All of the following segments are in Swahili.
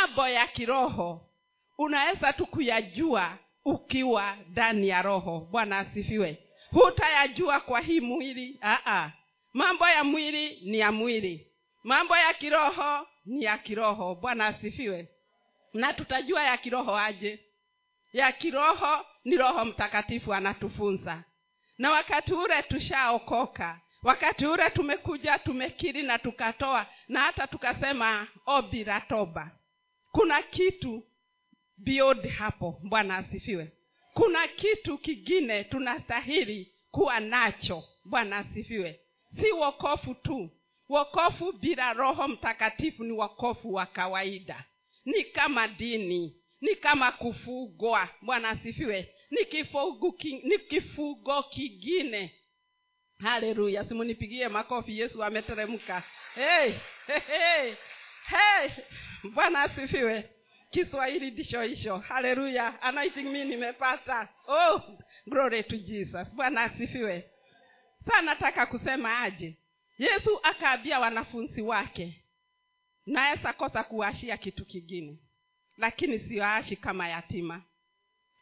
mambo ya kiroho. Unaweza tu kuyajua ukiwa ndani ya roho. Bwana asifiwe. Hutayajua kwa hii mwili? Aa. mambo ya mwili ni ya mwili. Mambo ya kiroho ni ya kiroho. Bwana asifiwe. Na tutajua ya kiroho aje? Ya kiroho ni roho mtakatifu anatufunza. Na wakati ule tushaokoka wakati ule tumekuja tumekiri na tukatoa na hata tukasema obi la toba kuna kitu beyond hapo. Bwana asifiwe. Kuna kitu kingine tunastahili kuwa nacho. Bwana asifiwe. Si wokofu tu. Wokofu bila roho mtakatifu ni wokofu wa kawaida. Ni kama dini. Ni kama kufugwa. Bwana asifiwe. Ni kifugu ki, ni kifugo kingine. Haleluya. Simunipigie makofi. Yesu ameteremka. Hey, hey, hey, hey. bwana asifiwe. Kiswahili ndicho hicho. Haleluya. Anointing mi nimepata. Oh glory to jesus. Bwana asifiwe. Saa nataka kusema aje. Yesu akaambia wanafunzi wake naweza kosa kuwashia kitu kingine lakini siwaashi kama yatima.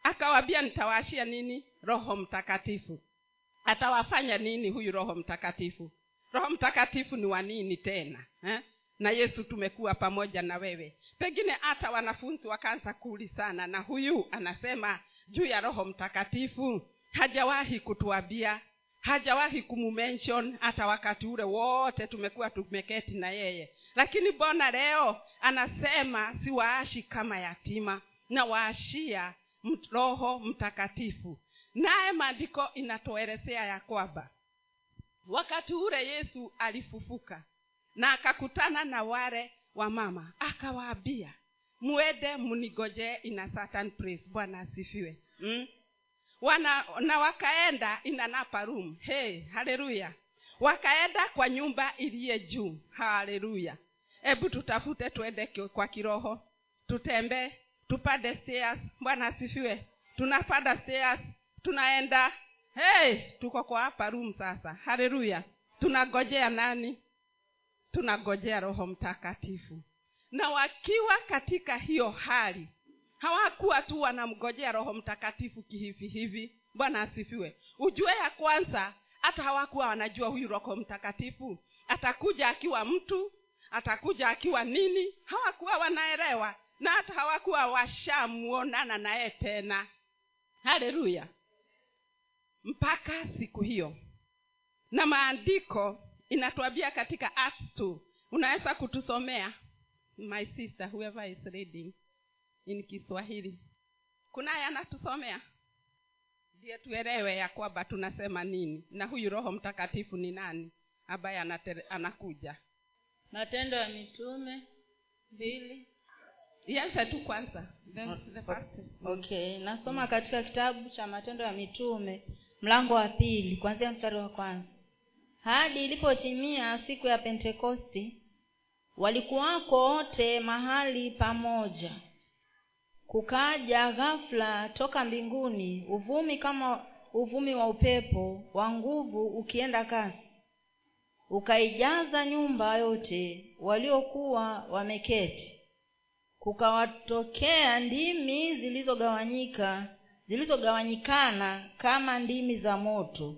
Akawaambia nitawaashia nini? Roho mtakatifu. Atawafanya nini huyu roho mtakatifu? Roho mtakatifu ni wa nini tena eh? Na yesu tumekuwa pamoja na wewe. Pengine hata wanafunzi wakaanza kuulizana na huyu anasema juu ya roho mtakatifu hajawahi kutuambia hajawahi kumumention hata wakati ule wote tumekuwa tumeketi na yeye. Lakini bona leo anasema siwaashi kama yatima na waashia roho mtakatifu. Naye maandiko inatuelezea ya kwamba wakati ule yesu alifufuka na akakutana na wale wa mama. Akawaambia mwende mnigojee ina certain place. Bwana asifiwe. Mm? wana na wakaenda inanapa room. Hey haleluya wakaenda kwa nyumba iliye juu. Haleluya hebu tutafute tuende kwa kiroho. Tutembee tupande stairs. Bwana asifiwe. Tunapanda stairs. Tunaenda. Hey tuko kwa hapa room sasa. Haleluya tunagojea nani tunagojea roho mtakatifu. Na wakiwa katika hiyo hali hawakuwa tu wanamgojea roho mtakatifu kihivi hivi. Bwana asifiwe. Ujue ya kwanza hata hawakuwa wanajua huyu roho mtakatifu. Atakuja akiwa mtu atakuja akiwa nini? Hawakuwa wanaelewa na hata hawakuwa washamuonana naye tena. Haleluya! Mpaka siku hiyo. Na maandiko inatuambia katika act 2 unaweza kutusomea? My sister whoever is reading in kiswahili. Kunaye anatusomea? Ndiye tuelewe ya kwamba tunasema nini na huyu roho mtakatifu ni nani ambaye anakuja. Matendo ya mitume mbili. Ianze tu kwanza the, the first. okay nasoma katika kitabu cha matendo ya mitume mlango wa pili kuanzia mstari wa kwanza hadi ilipotimia siku ya pentekosti walikuwako wote mahali pamoja. Kukaja ghafula toka mbinguni uvumi kama uvumi wa upepo wa nguvu ukienda kasi. Ukaijaza nyumba yote waliokuwa wameketi. Kukawatokea ndimi zilizogawanyika zilizogawanyikana kama ndimi za moto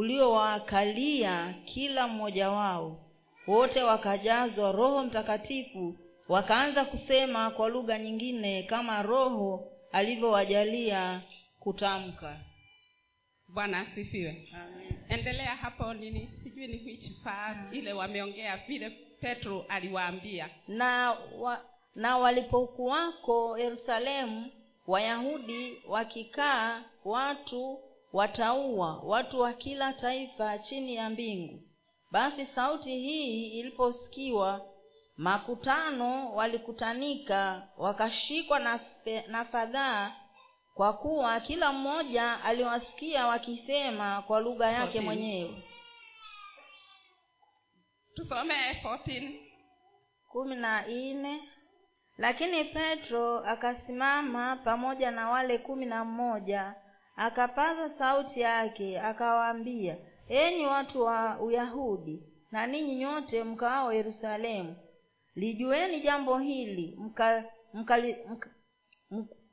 uliowakalia kila mmoja wao. Wote wakajazwa roho mtakatifu wakaanza kusema kwa lugha nyingine kama roho alivyowajalia kutamka. Bwana asifiwe. Endelea hapo nini? Sijui ni which part ile wameongea vile petro aliwaambia. Na wa, na walipokuwako yerusalemu wayahudi wakikaa watu wataua watu wa kila taifa chini ya mbingu. Basi sauti hii iliposikiwa makutano walikutanika wakashikwa na, na fadhaa kwa kuwa kila mmoja aliwasikia wakisema kwa lugha yake mwenyewe. Tusome kumi na nne. Lakini petro akasimama pamoja na wale kumi na mmoja akapaza sauti yake akawaambia enyi watu wa uyahudi na ninyi nyote mkaao yerusalemu lijueni jambo hili mka,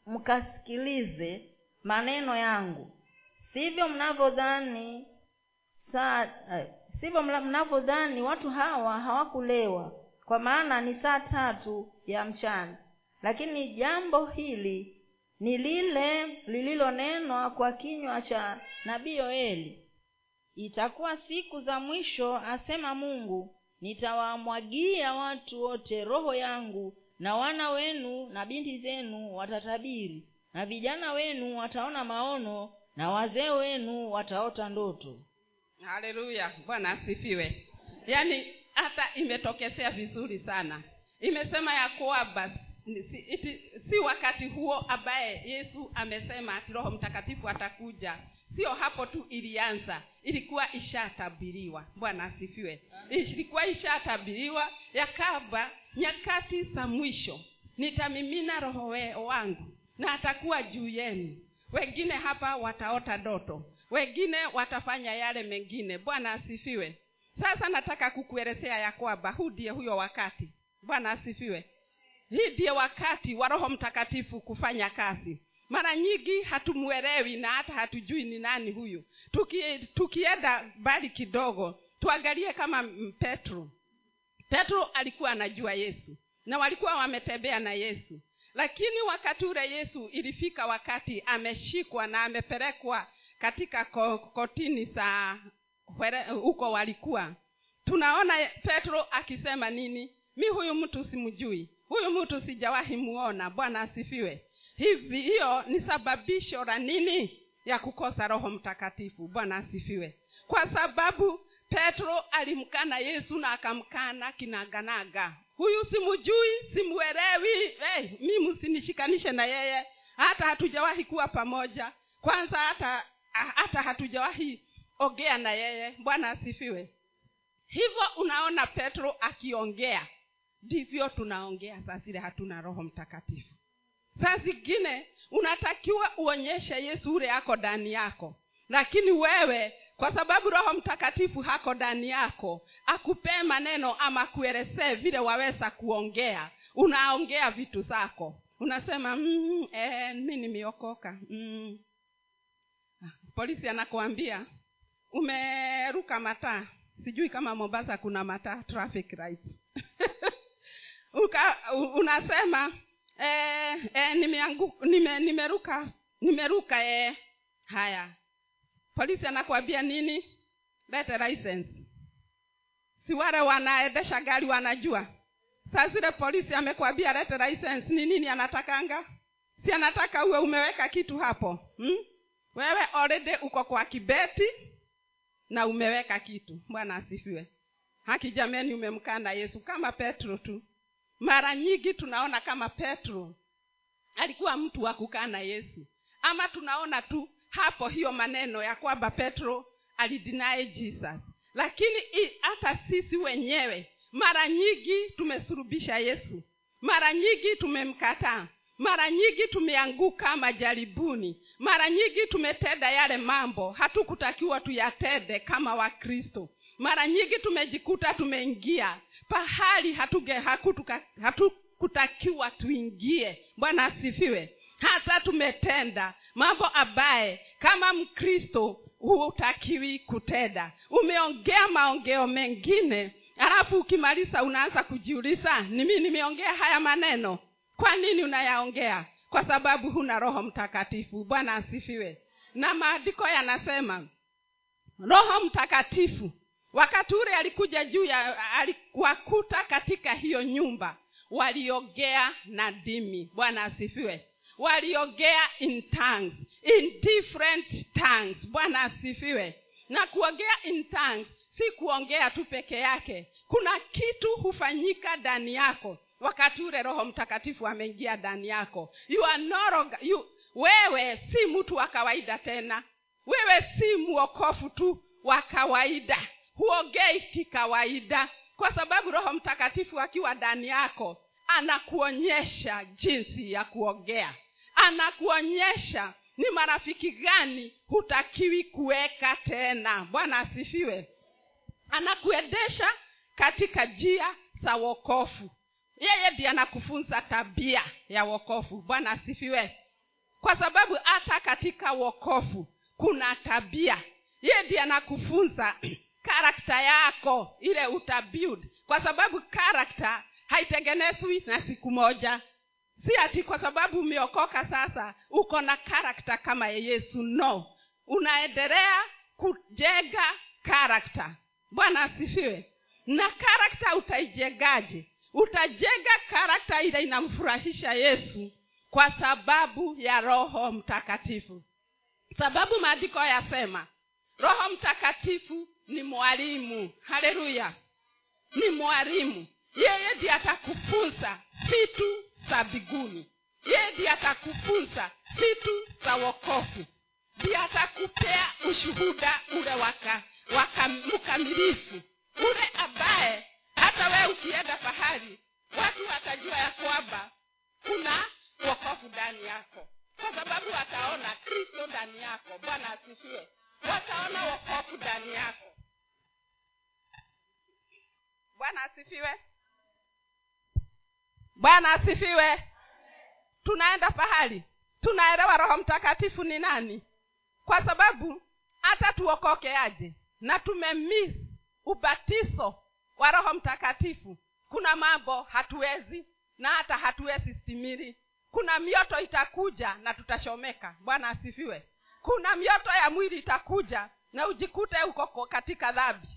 mkasikilize maneno yangu. Sivyo mnavyodhani saa eh, sivyo mnavyodhani watu hawa hawakulewa kwa maana ni saa tatu ya mchana. Lakini jambo hili ni lile lililonenwa kwa kinywa cha nabii yoeli. Itakuwa siku za mwisho asema mungu nitawamwagia watu wote roho yangu na wana wenu na binti zenu watatabiri na vijana wenu wataona maono na wazee wenu wataota ndoto. Haleluya. Bwana asifiwe. Yaani hata imetokezea vizuri sana. Imesema ya kwamba si, si wakati huo ambaye yesu amesema ati roho mtakatifu atakuja sio hapo tu ilianza ilikuwa ishatabiriwa. Bwana asifiwe. Ilikuwa ishatabiriwa yakaba nyakati za mwisho nitamimina roho we- wangu na atakuwa juu yenu. Wengine hapa wataota ndoto wengine watafanya yale mengine. Bwana asifiwe. Sasa nataka kukuelezea ya kwamba huu ndiye huyo wakati. Bwana asifiwe hii ndiye wakati wa roho mtakatifu kufanya kazi. Mara nyingi hatumwelewi na hata hatujui ni nani huyu. Tuki, tukienda mbali kidogo tuangalie kama petro. Petro alikuwa anajua yesu na walikuwa wametembea na yesu. Lakini wakati ule yesu ilifika wakati ameshikwa na amepelekwa katika kotini za huko walikuwa. Tunaona petro akisema nini? Mi huyu mtu simjui huyu mtu sijawahi muona. Bwana asifiwe. Hivi hiyo ni sababisho la nini? Ya kukosa roho mtakatifu. Bwana asifiwe. Kwa sababu petro alimkana yesu na akamkana kinaganaga. Huyu simujui simuelewi hey, mi msinishikanishe na yeye. Hata hatujawahi kuwa pamoja. Kwanza hata hata hatujawahi ongea na yeye. Bwana asifiwe. Hivyo unaona petro akiongea ndivyo tunaongea saa zile hatuna roho mtakatifu. Saa zingine unatakiwa uonyeshe yesu ule ako ndani yako. Lakini wewe kwa sababu roho mtakatifu hako ndani yako akupee maneno ama akuelezee vile waweza kuongea. Unaongea vitu zako. Unasema mm, eh, mi nimeokoka. Mm. Ah, polisi anakuambia umeruka mataa. Sijui kama mombasa kuna mataa traffic lights Uka, unasema eh, eh, nime, nimeruka nimeruka eh. haya. Polisi anakuambia nini? Lete license. Si wale wanaendesha gari wanajua. Saa zile polisi amekwambia lete license ni nini anatakanga? Si anataka uwe umeweka kitu hapo hmm? wewe already uko kwa kibeti na umeweka kitu. Bwana asifiwe. Haki jameni umemkana yesu kama petro tu mara nyingi tunaona kama petro alikuwa mtu wa kukana yesu. Ama tunaona tu hapo hiyo maneno ya kwamba petro alidinae jesus. Lakini hata sisi wenyewe mara nyingi tumesurubisha yesu. Mara nyingi tumemkataa mara nyingi tumeanguka majaribuni. Mara nyingi tumetenda yale mambo. Hatukutakiwa tuyatende kama wakristo. Mara nyingi tumejikuta tumeingia pahali hatukutakiwa tuingie. Bwana asifiwe. Hata tumetenda mambo ambaye kama mkristo hutakiwi kutenda. Umeongea maongeo mengine alafu ukimaliza unaanza kujiuliza nimi nimeongea haya maneno? Kwa nini unayaongea? Kwa sababu huna roho mtakatifu. Bwana asifiwe. Na maandiko yanasema roho mtakatifu wakati ule alikuja juu ya aliwakuta katika hiyo nyumba. Waliogea na dimi bwana asifiwe. Waliogea in tongues in different tongues. Bwana asifiwe. Na kuongea in tongues si kuongea tu peke yake. Kuna kitu hufanyika ndani yako. Wakati ule roho mtakatifu ameingia ndani yako. You are no you, wewe si mtu wa kawaida tena. Wewe si mwokofu tu wa kawaida huongei kikawaida kwa sababu roho mtakatifu akiwa ndani yako anakuonyesha jinsi ya kuongea anakuonyesha ni marafiki gani hutakiwi kuweka tena. Bwana asifiwe. Anakuendesha katika njia za wokofu yeye ndiye anakufunza tabia ya wokovu. Bwana asifiwe. Kwa sababu hata katika wokovu kuna tabia. Yeye ndiye anakufunza karakta yako ile utabuild. Kwa sababu karakta haitengenezwi na siku moja. Si ati kwa sababu umeokoka sasa uko na karakta kama ya yesu. No. Unaendelea kujenga karakta bwana asifiwe. Na karakta utaijengaje? Utajenga karakta ile inamfurahisha yesu kwa sababu ya roho mtakatifu. Sababu maandiko yasema roho mtakatifu ni mwalimu. Haleluya. Ni mwalimu. Yeye ndiye atakufunza vitu za biguni yeye ndiye atakufunza vitu za wokovu. Ndiye atakupea ushuhuda ule waka, mkamilifu ule ambaye hata wee ukienda pahali watu watajua ya kwamba kuna wokovu ndani yako. Kwa sababu wataona kristo ndani yako. Bwana asifiwe. Wataona wokovu ndani yako bwana asifiwe. Bwana asifiwe. Tunaenda pahali tunaelewa roho mtakatifu ni nani? Kwa sababu hata tuokoke aje na tumemis ubatizo wa roho mtakatifu kuna mambo hatuwezi na hata hatuwezi stimili kuna mioto itakuja na tutashomeka bwana asifiwe. Kuna mioto ya mwili itakuja na ujikute uko katika dhambi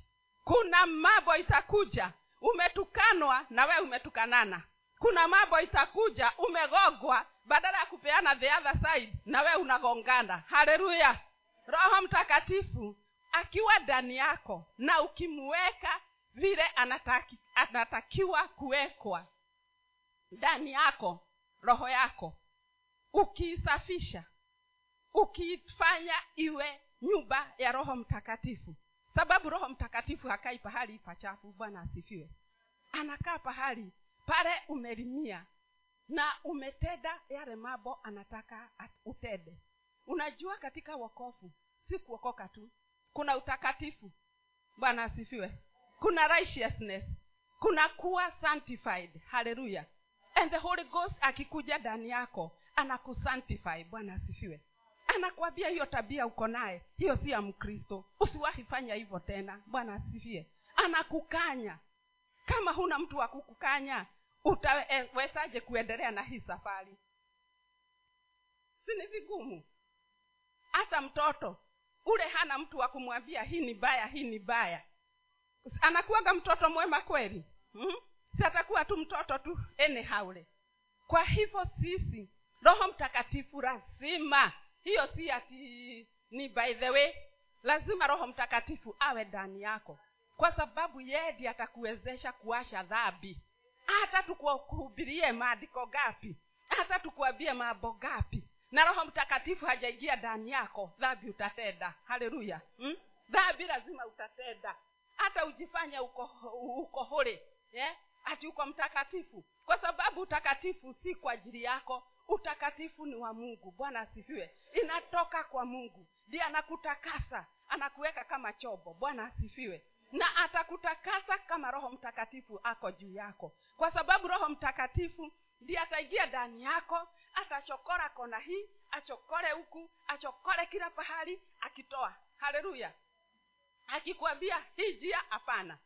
kuna mambo itakuja. Umetukanwa na we umetukanana. Kuna mambo itakuja umegogwa badala ya kupeana the other side na we unagongana. Haleluya! Roho mtakatifu akiwa ndani yako na ukimweka vile anataki, anatakiwa kuwekwa ndani yako roho yako ukiisafisha ukiifanya iwe nyumba ya roho mtakatifu sababu roho mtakatifu hakai pahali pachafu. Bwana asifiwe. Anakaa pahali pale umelimia na umetenda yale mambo anataka utende. Unajua katika wokovu si kuokoka tu kuna utakatifu. Bwana asifiwe. Kuna righteousness. Kuna kuwa sanctified. Haleluya and the holy ghost akikuja ndani yako anakusanctify. Bwana asifiwe anakwambia hiyo tabia uko naye hiyo si ya mkristo. Usiwahi fanya hivyo tena. Bwana asifie anakukanya. Kama huna mtu wa kukukanya utawezaje kuendelea na hii safari? Si vigumu? Hata mtoto ule hana mtu wa kumwambia hii ni baya hii ni baya. Anakuwaga mtoto mwema kweli? Hmm? si tu mtoto tu enehaule kwa hivyo sisi roho mtakatifu lazima hiyo si ati ni by the way lazima roho mtakatifu awe ndani yako. Kwa sababu yedi atakuwezesha kuasha dhambi. Hata tukuhubirie maandiko gapi hata tukuambie mambo gapi. Na roho mtakatifu hajaingia ndani yako dhambi utatenda. Haleluya. Hmm? dhambi lazima utatenda. Hata ujifanya uko uko hole yeah? ati uko mtakatifu. Kwa sababu utakatifu si kwa ajili yako utakatifu ni wa mungu. Bwana asifiwe. Inatoka kwa mungu. Ndiye anakutakasa anakuweka kama chobo bwana asifiwe. Na atakutakasa kama roho mtakatifu ako juu yako. Kwa sababu roho mtakatifu ndiye ataingia ndani yako atachokora kona hii achokore huku achokore kila pahali akitoa. Haleluya. Akikwambia hii njia hapana.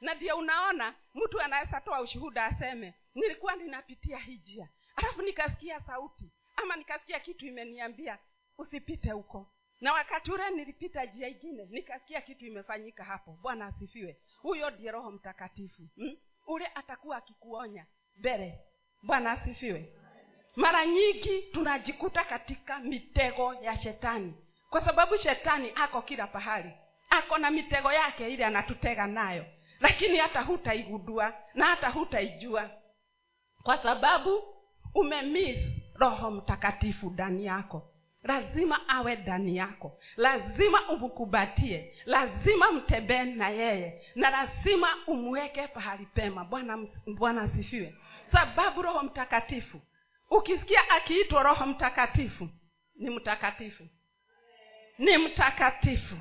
Na ndio unaona mtu anaweza toa ushuhuda aseme nilikuwa ninapitia hii njia alafu nikasikia sauti ama nikasikia kitu imeniambia usipite huko. Na wakati ule nilipita jia ingine nikasikia kitu imefanyika hapo. Bwana asifiwe. Huyo ndiye roho mtakatifu hmm? ule atakuwa akikuonya mbele. Bwana asifiwe. Mara nyingi tunajikuta katika mitego ya shetani kwa sababu shetani ako kila pahali. Ako na mitego yake ile anatutega nayo lakini hata hutaigundua na hata hutaijua. Kwa sababu umemiss roho mtakatifu ndani yako. Lazima awe ndani yako. Lazima umkubatie lazima mtembee na yeye. Na lazima umweke pahali pema. Bwana bwana asifiwe. Sababu roho mtakatifu ukisikia akiitwa roho mtakatifu ni mtakatifu. Ni mtakatifu.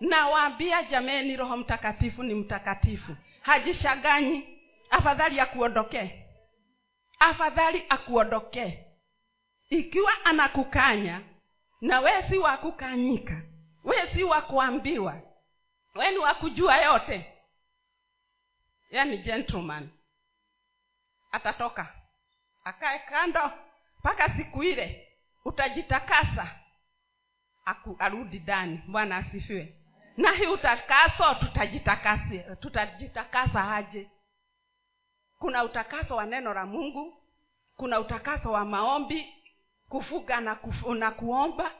Nawaambia jameni roho mtakatifu ni mtakatifu. Hajishaganyi afadhali ya akuondokee afadhali akuondokee ikiwa anakukanya na wee si wa kukanyika we si wa kuambiwa we ni wa yote. Yani gentleman atatoka akae kando mpaka siku ile utajitakasa. Aku, arudi ndani. Bwana asifiwe. Na hii utakaso tutajitakasi tutajitakasa aje kuna utakaso wa neno la mungu kuna utakaso wa maombi kufuga na, kufu, na kuomba.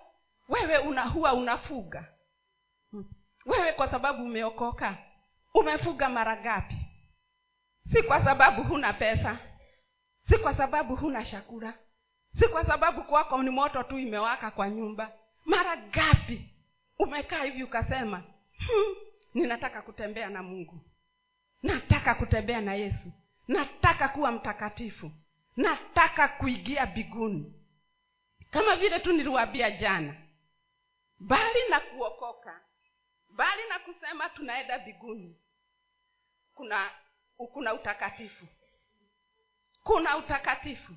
Wewe unahua unafuga. Wewe kwa sababu umeokoka umefuga mara ngapi? Si kwa sababu huna pesa si kwa sababu huna chakula si kwa sababu kwako ni moto tu imewaka kwa nyumba. Mara ngapi umekaa hivi ukasema hmm, ninataka kutembea na mungu. Nataka kutembea na yesu nataka kuwa mtakatifu. Nataka kuingia biguni. Kama vile tu niliwaambia jana. Bali na kuokoka. Bali na kusema tunaenda biguni. Kuna kuna utakatifu. Kuna utakatifu.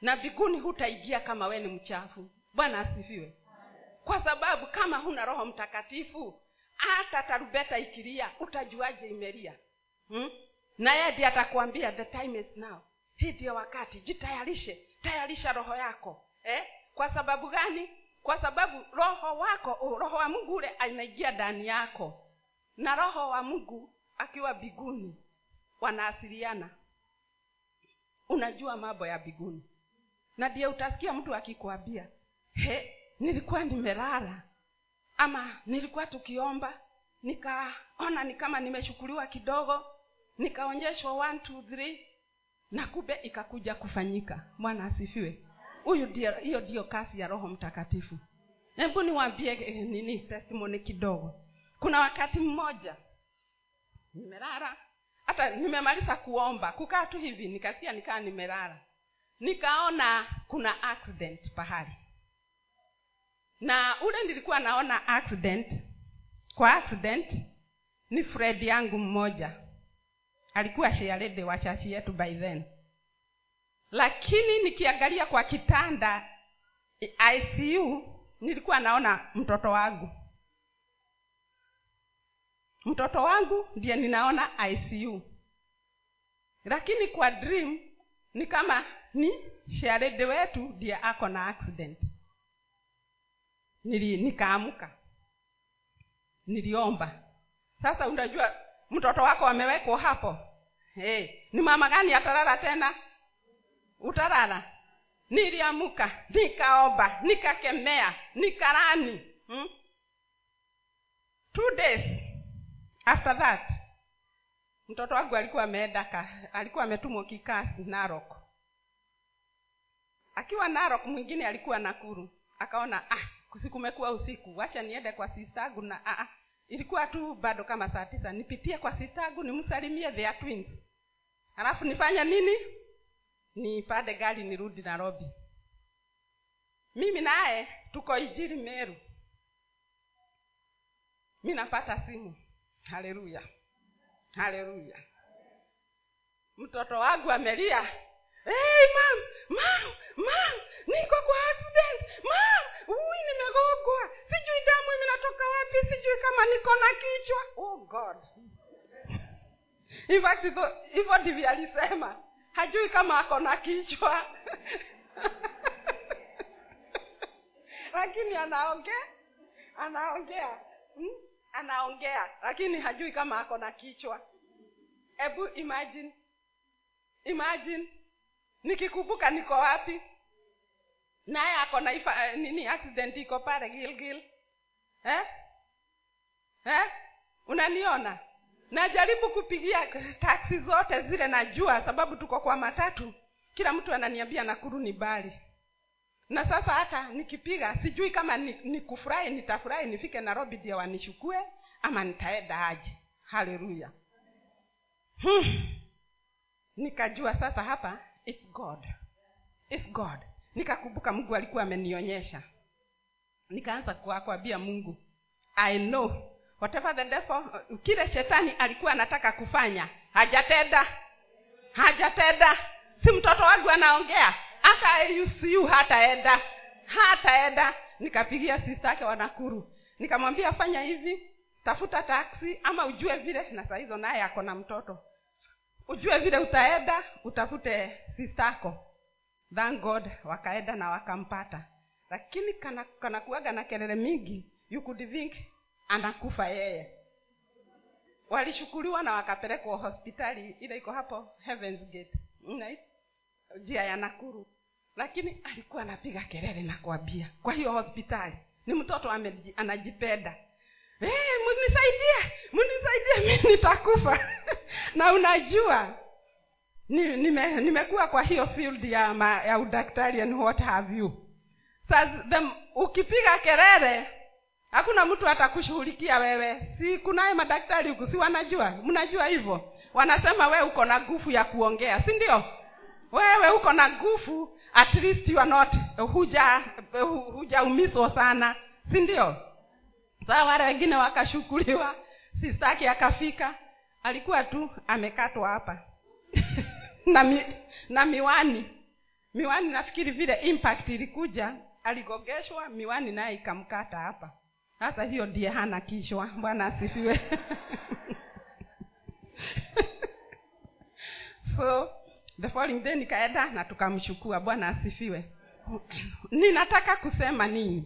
Na biguni hutaingia kama we ni mchafu. Bwana asifiwe. Kwa sababu kama huna roho mtakatifu hata tarubeta ikilia utajuaje imelia? Hmm? Na yeye ndiye atakwambia the time is now. Hii ndio wakati. Jitayarishe. Tayarisha roho yako. Eh? kwa sababu gani? Kwa sababu roho wako roho wa mungu ule anaingia ndani yako. Na roho wa mungu akiwa biguni wanaasiliana. Unajua mambo ya biguni. Na ndiye utasikia mtu akikwambia he nilikuwa nimelala ama nilikuwa tukiomba nikaona ni kama nimeshukuliwa kidogo nikaonyeshwa one, two, three, na kumbe ikakuja kufanyika. Bwana asifiwe. Huyu ndio hiyo ndiyo kazi ya roho mtakatifu. Hebu niwambie eh, nini testimony kidogo. Kuna wakati mmoja nimelala hata nimemaliza kuomba kukaa tu hivi nikasikia nikaa nimelala. Nikaona kuna accident pahali. Na ule nilikuwa naona accident kwa accident ni fred yangu mmoja alikuwa shearede wa chachi yetu by then. Lakini nikiangalia kwa kitanda icu nilikuwa naona mtoto wangu. Mtoto wangu ndiye ninaona icu lakini kwa dream ni kama ni sharede wetu ndiye ako na accident. Nili, nikaamka. Niliomba. Sasa unajua mtoto wako amewekwa hapo hey, ni mama gani atalala tena? Utalala niliamuka nikaomba nikakemea nikarani hmm? two days after that mtoto wangu alikuwa ameenda alikuwa ametumwa kikasi narok. Akiwa narok mwingine alikuwa nakuru. Akaona ah sikumekuwa usiku wacha niende kwa sistagu na ah, ah, ilikuwa tu bado kama saa tisa nipitie kwa sistagu nimsalimie their twins halafu nifanye nini? Nipande gari nirudi nairobi. Mimi naye tuko ijiri meru. Mi napata simu. Haleluya. Haleluya. Mtoto wangu amelia. Hey, mam mam mam niko kwa accident. Mam ui nimegogwa sijui damu imenatoka wapi sijui kama niko na kichwa. Oh god fact hivyo ndivyo alisema hajui kama ako na kichwa lakini anaongea anaongea hmm? anaongea lakini hajui kama ako na kichwa hebu imagine imagine nikikumbuka niko wapi naye ako na ifa, uh, nini accident iko pale gilgil eh? eh? unaniona najaribu kupigia taksi zote zile najua sababu tuko kwa matatu. Kila mtu ananiambia nakuru ni bali na sasa hata nikipiga sijui kama nikufurahi ni nitafurahi nifike nairobi ndio wanishukue ama nitaenda aje? Haleluya. Hmm. nikajua sasa hapa it's god. It's god. Nikakumbuka mungu alikuwa amenionyesha. Nikaanza kuwakwambia mungu. I know whatever the devil kile shetani alikuwa anataka kufanya hajatenda. Hajatenda. Si mtoto wangu anaongea? Ucu hataenda. Hataenda. Nikapigia sistake wanakuru. Nikamwambia fanya hivi. Tafuta taksi ama ujue vile na saa naye ako na mtoto. Ujue vile utaenda utafute sistako. Thank god wakaenda na wakampata. Lakini kana kanakuaga na kelele mingi. You could think anakufa yeye. Walishukuliwa na wakapelekwa hospitali. Ile iko hapo heavens gate. Njia ya nakuru. Lakini alikuwa anapiga kelele na kuambia. Kwa hiyo hospitali ni mtoto anajipenda. Hey, mnisaidie mnisaidie mi nitakufa. Na unajua ni- nime- kwa hiyo field ya ma, ya udaktari and what have you. The- ukipiga kelele hakuna mtu atakushughulikia wewe. Si kunaye madaktari huku? Si wanajua? Mnajua hivyo? Wanasema we uko na nguvu ya kuongea si ndio? Wewe uko na nguvu at least you are not huja hujaumizwa sana si ndio? Saa wale wengine wakashukuliwa sistaki akafika. Alikuwa tu amekatwa hapa. Na, mi, na miwani. Miwani nafikiri vile impact ilikuja aligogeshwa miwani naye ikamkata hapa sasa hiyo ndiye hana kichwa. Bwana asifiwe. So the following day nikaenda na tukamchukua. Bwana asifiwe. Ninataka kusema nini?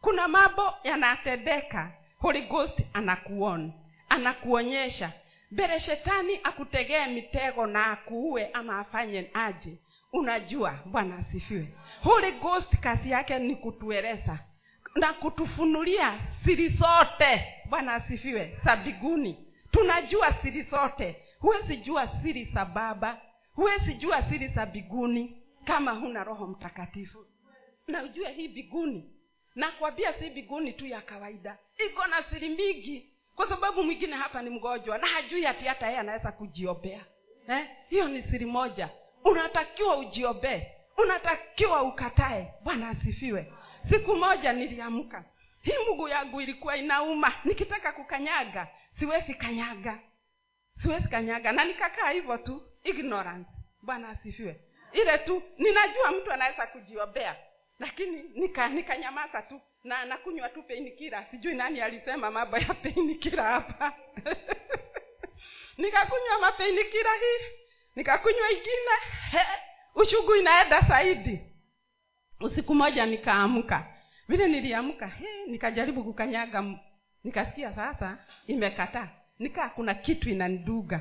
Kuna mambo yanatendeka. Holy ghost anakuona anakuonyesha. Mbele shetani akutegee mitego na akuue ama afanye aje. Unajua bwana asifiwe. Holy ghost kazi yake ni kutueleza na kutufunulia siri zote. Bwana asifiwe. Za biguni tunajua siri zote. Huwezi jua siri za baba. Huwezi jua siri za biguni kama huna roho mtakatifu. Na ujue hii biguni nakwambia si biguni tu ya kawaida. Iko na siri mingi. Kwa sababu mwingine hapa ni mgonjwa na hajui ati hata yeye anaweza kujiombea. Eh? hiyo ni siri moja. Unatakiwa ujiombee. Unatakiwa ukatae. Bwana asifiwe siku moja niliamka. Hii mguu yangu ilikuwa inauma. Nikitaka kukanyaga siwezi kanyaga. Siwezi kanyaga. Na nikakaa hivyo tu ignorance. Bwana asifiwe. Ile tu ninajua mtu anaweza kujiombea. Lakini nika tu. Na nakunywa tu peinikira sijui nani alisema mambo ya peinikira hapa. Nikakunywa mapeinikira hii. Nikakunywa ingine. Ushugu inaenda zaidi usiku moja nikaamka. Vile niliamka he, nikajaribu kukanyaga nikasikia sasa imekataa. Nikaa kuna kitu inaniduga.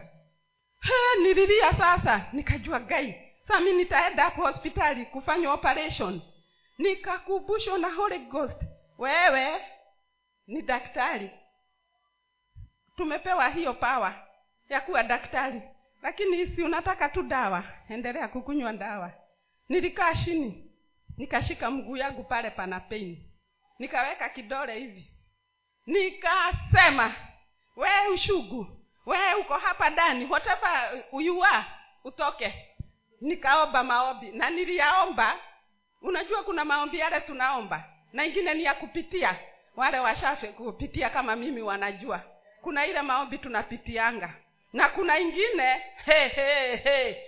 He, nililia sasa nikajua gai saa mi nitaenda hapo hospitali kufanya operation. Nikakubushwa na holy ghost. Wewe ni daktari. Tumepewa hiyo pawa ya kuwa daktari. Lakini si unataka tu dawa endelea kukunywa dawa. Nilikaa chini nikashika mguu yangu pale pana pain. Nikaweka kidole hivi. Nikasema we ushugu we uko hapa ndani whatever you utoke. Nikaomba maombi na niliyaomba. Unajua kuna maombi yale tunaomba na ingine ni ya kupitia. Wale washafe kupitia kama mimi wanajua. Kuna ile maombi tunapitianga na kuna ingine he, he, he.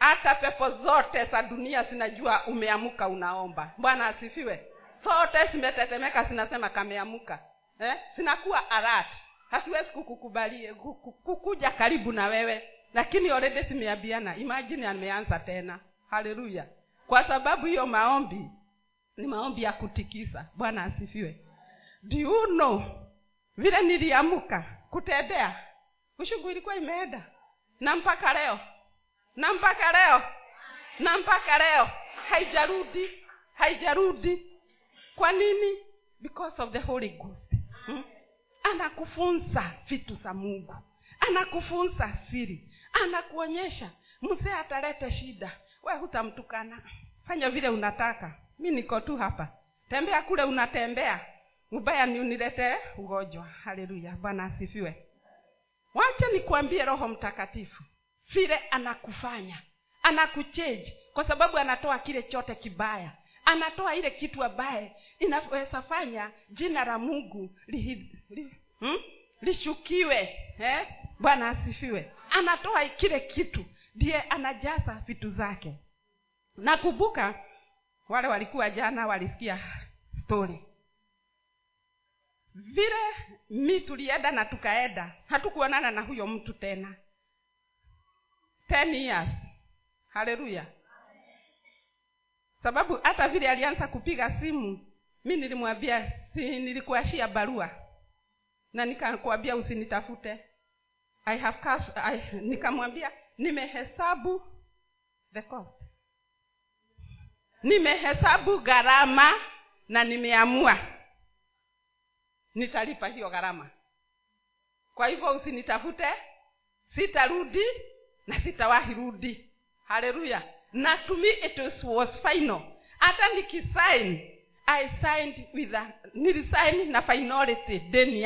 Hata pepo zote za dunia zinajua umeamuka unaomba. Bwana asifiwe. Zote zimetetemeka zinasema kameamuka. Eh? zinakuwa alert. Hasiwezi kukukubalia kukuja karibu na wewe. Lakini already zimeambiana. Imagine ameanza tena. Haleluya kwa sababu hiyo maombi ni maombi ya kutikisa bwana asifiwe. Diuno you vile niliamuka kutembea? Ushugu ilikuwa imeenda. Na mpaka leo na mpaka leo? Na mpaka leo? Haijarudi haijarudi. Kwa nini? Because of the holy ghost. Hmm? anakufunza vitu za mungu. Anakufunza siri. Anakuonyesha. Mzee atalete shida. We hutamtukana. Fanya vile unataka. Mi niko tu hapa. Tembea kule unatembea. Ubaya ni uniletee ugonjwa. Haleluya. Bwana asifiwe. Wacha nikwambie roho mtakatifu vile anakufanya anakuchange kwa sababu anatoa kile chote kibaya. Anatoa ile kitu ambaye inaweza fanya jina la mungu li, li, hmm? lishukiwe eh? bwana asifiwe. Anatoa kile kitu ndiye anajaza vitu zake. Nakumbuka wale walikuwa jana walisikia story. Vile mi tulienda na tukaenda hatukuonana na huyo mtu tena ten years. Haleluya sababu hata vile alianza kupiga simu mi nilimwambia si nilikuashia barua. Na nikakwambia usinitafute. I have cash, I, nikamwambia nimehesabu the cost. Nimehesabu gharama na nimeamua nitalipa hiyo gharama. Kwa hivyo usinitafute sitarudi na sitawahi rudi. Haleluya. Na to me it was, was final. Hata nikisign i signed with a, nilisign na finality ndani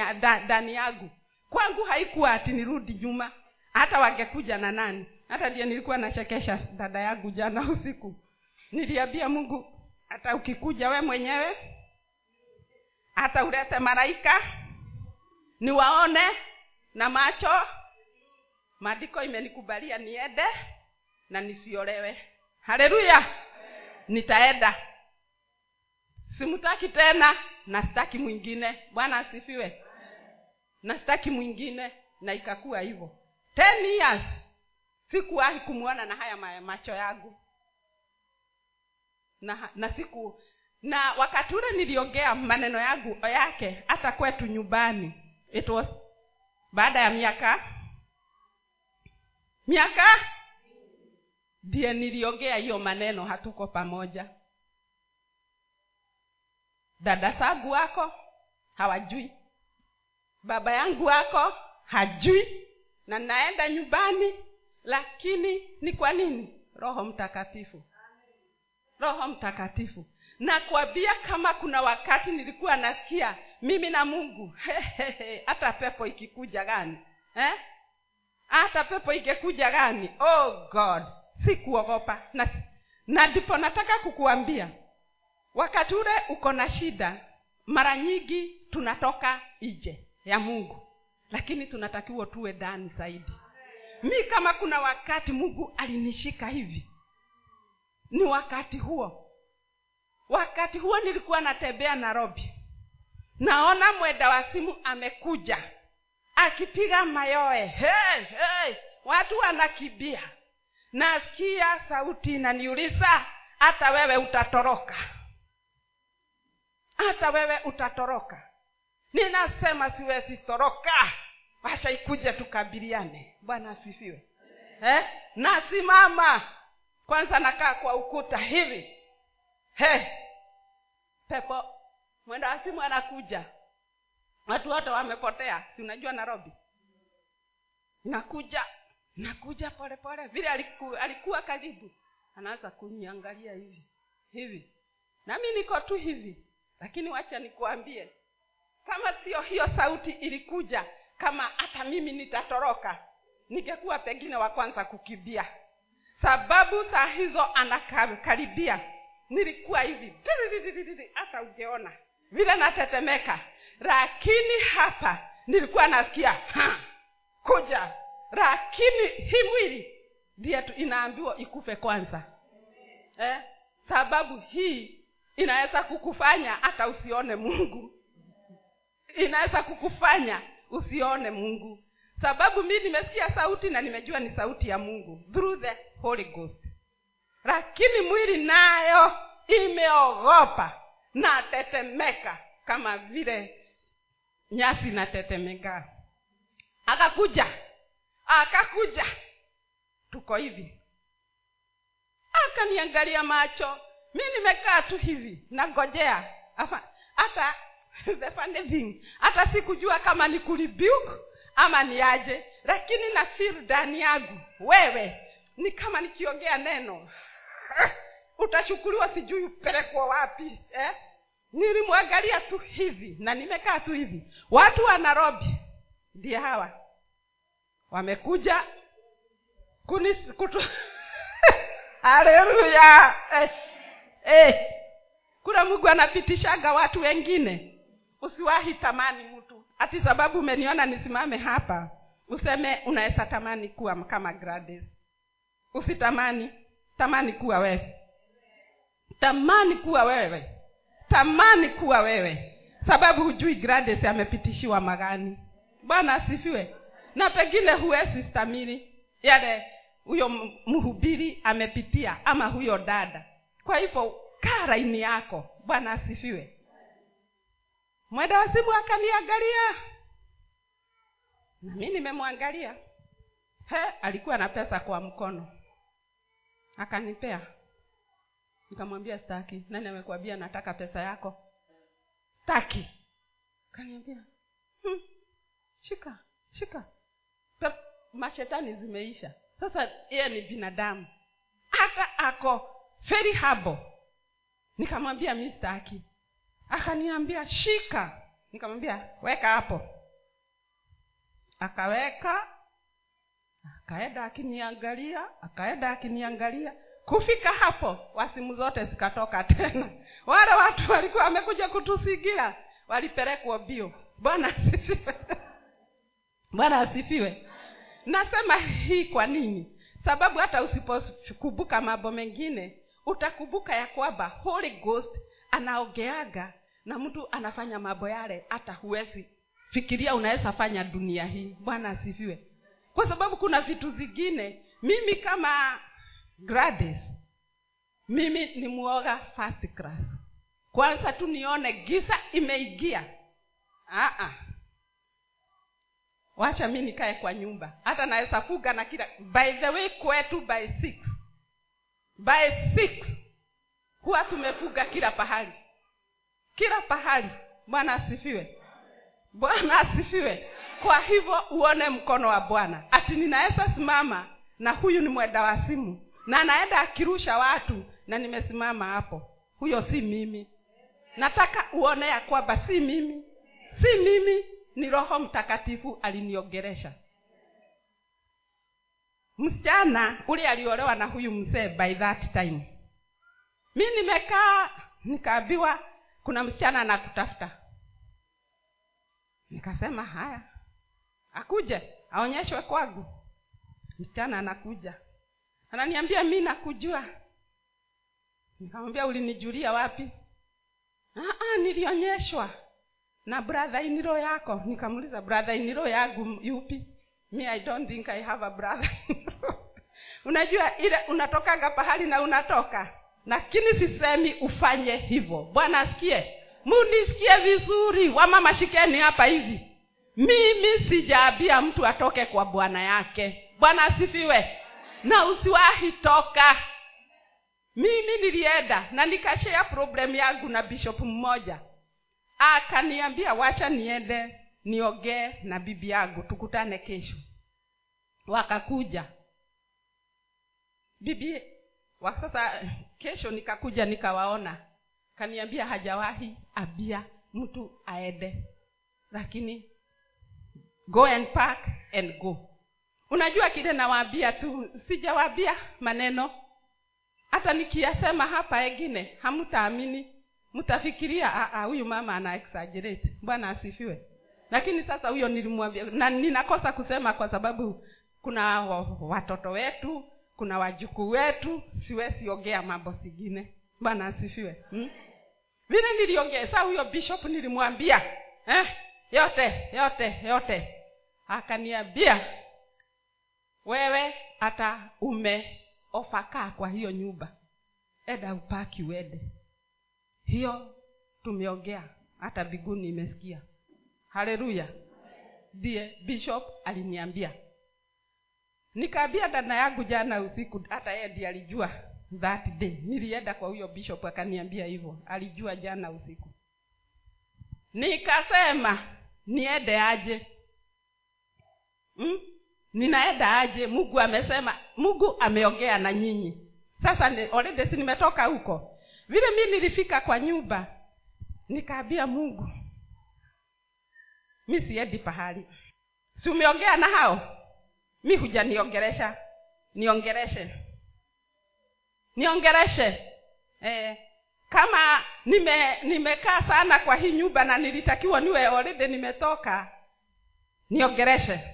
da, yangu kwangu haikuwa ati nirudi nyuma hata wangekuja na nani. Hata ndio nilikuwa nachekesha dada yangu jana usiku. Niliambia mungu hata ukikuja we mwenyewe hata ulete malaika niwaone na macho maandiko imenikubalia niende na nisiolewe. Haleluya! Nitaenda. Simtaki tena na sitaki mwingine. Bwana asifiwe. Na sitaki mwingine na ikakuwa hivyo. Ten years. Sikuwahi kumwona na haya ma- macho yangu. Na, na siku na wakati ule niliongea maneno yangu yake hata kwetu nyumbani it was baada ya miaka miaka? Ndiye niliongea hiyo maneno hatuko pamoja. Dada zangu wako hawajui. Baba yangu wako hajui. Na naenda nyumbani lakini ni kwa nini? Roho mtakatifu. Roho mtakatifu. Nakwambia kama kuna wakati nilikuwa nasikia mimi na mungu hata pepo ikikuja gani eh? Hata pepo ingekuja gani oh god sikuogopa. Na na ndipo nataka kukuambia wakati ule uko na shida mara nyingi tunatoka nje ya mungu lakini tunatakiwa tuwe ndani zaidi. Mi kama kuna wakati mungu alinishika hivi ni wakati huo. Wakati huo nilikuwa natembea nairobi. Naona mwenda wa simu amekuja akipiga mayoe hey, hey, watu wanakibia nasikia sauti inaniuliza hata wewe utatoroka. Hata wewe utatoroka. Ninasema siwezi toroka. Washa ikuje tukabiliane. Bwana asifiwe. Eh? nasimama. Kwanza nakaa kwa ukuta hivi. Hey. pepo mwenda wa simu anakuja watu wote wamepotea. Si unajua nairobi. Nakuja nakuja polepole vile aliku, alikuwa karibu. Anaanza kuniangalia hivi hivi. Nami niko tu hivi. Lakini wacha nikuambie kama sio hiyo sauti ilikuja kama hata mimi nitatoroka ningekuwa pengine wa kwanza kukimbia. Sababu saa hizo anakaribia. Nilikuwa hivi. Hata ungeona. Vile natetemeka lakini hapa nilikuwa nasikia kuja. Lakini hii mwili ndiye inaambiwa ikufe kwanza. Eh? sababu hii inaweza kukufanya hata usione mungu. Inaweza kukufanya usione mungu. Sababu mi nimesikia sauti na nimejua ni sauti ya mungu through the holy ghost. Lakini mwili nayo imeogopa na tetemeka kama vile nyasi inatetemeka. Akakuja. Akakuja. Tuko hivi. Akaniangalia macho. Mi nimekaa tu hivi. Nagojea hata the thing hata sikujua kama ni kulibuke ama ni aje. Lakini na feel ndani yangu wewe ni kama nikiongea neno. Utashukuriwa sijui upelekwa wapi eh? Nilimwangalia tu hivi na nimekaa tu hivi. Watu wa nairobi ndiye hawa. Wamekuja kunis, haleluya eh, eh. kuna mungu anapitishaga watu wengine. Usiwahi tamani mtu. Hati sababu umeniona nisimame hapa useme unaweza tamani kuwa kama grades usitamani tamani kuwa wewe. Tamani kuwa wewe tamani kuwa wewe. Sababu hujui grades amepitishiwa magani. Bwana asifiwe. Na pengine huwezi stamili yale huyo mhubiri amepitia ama huyo dada. Kwa hivyo kaa raini yako. Bwana asifiwe. Mwenda wa simu akaniangalia. Na mi nimemwangalia. He alikuwa na pesa kwa mkono. Akanipea nikamwambia staki nani amekwambia nataka pesa yako? Staki kaniambia hmm, shika shika. Pe- mashetani zimeisha. Sasa yeye ni binadamu. Hata ako very habo nikamwambia mi staki akaniambia shika. Nikamwambia weka hapo. Akaweka akaenda akiniangalia akaenda akiniangalia kufika hapo wasimu zote zikatoka tena. Wale watu walikuwa wamekuja kutusigia walipelekwa bio. Bwana asifiwe. Bwana asifiwe. Nasema hii kwa nini? Sababu hata usipokumbuka mambo mengine utakumbuka ya kwamba holy ghost anaogeaga na mtu anafanya mambo yale hata huwezi fikiria unaweza fanya dunia hii. Bwana asifiwe. Kwa sababu kuna vitu zingine mimi kama Gladys. Mimi ni mwoga first class. Kwanza tu nione giza imeingia. Aa. wacha mi nikae kwa nyumba. Hata naweza fuga na kila by the way kwetu by six. By six huwa tumefuga kila pahali. Kila pahali. Bwana asifiwe. Bwana asifiwe. Kwa hivyo uone mkono wa bwana. Ati ninaweza simama na huyu ni mwenda wa simu na anaenda akirusha watu na nimesimama hapo. Huyo si mimi. Nataka uone ya kwamba si mimi. Si mimi ni roho mtakatifu aliniongeresha. Msichana ule aliolewa na huyu mzee by that time. Mi nimekaa nikaambiwa kuna msichana anakutafuta. Nikasema haya akuje aonyeshwe kwangu. Msichana anakuja ananiambia mi nakujua. Nikamwambia ulinijulia wapi? Aa, nilionyeshwa na brother iniro yako. Nikamuuliza brother iniro yangu yupi? Me i don't think i have a brother unajua ile unatokaga pahali na unatoka lakini sisemi ufanye hivyo. Bwana asikie. Munisikie vizuri. Wamama shikeni hapa hivi. Mimi sijaambia mtu atoke kwa bwana yake. Bwana asifiwe na usiwahi toka. Mimi nilienda na nikashea problem yangu na bishop mmoja. Akaniambia wacha niende niogee na bibi yangu tukutane kesho. Wakakuja. Bibi wa sasa kesho nikakuja nikawaona. Kaniambia hajawahi abia mtu aende. Lakini go and park and go unajua kile nawaambia tu sijawaambia maneno. Hata nikiyasema hapa engine hamtaamini mtafikiria huyu mama ana exaggerate. Bwana asifiwe. Lakini sasa huyo nilimwambia na ninakosa kusema kwa sababu kuna watoto wetu kuna wajukuu wetu siwezi ongea mambo zingine. Bwana asifiwe. Hmm? vile niliongea saa huyo bishop nilimwambia eh, yote yote yote. Akaniambia wewe hata umeofakaa kwa hiyo nyumba. Eda upaki uende. Hiyo tumeongea hata biguni imesikia haleluya. Ndiye bishop aliniambia. Nikaambia dada yangu jana usiku hata yeye ndiye alijua that day. Nilienda kwa huyo bishop akaniambia hivyo. Alijua jana usiku. Nikasema niende aje? Hmm? Ninaenda aje mungu amesema mungu ameongea na nyinyi. Sasa ni, already si nimetoka huko. Vile mi nilifika kwa nyumba nikaambia mungu mi siendi pahali. Si umeongea na hao? Mi hujaniongeresha. Niongereshe. Niongereshe. Eh, kama nime nimekaa sana kwa hii nyumba na nilitakiwa niwe already nimetoka niongereshe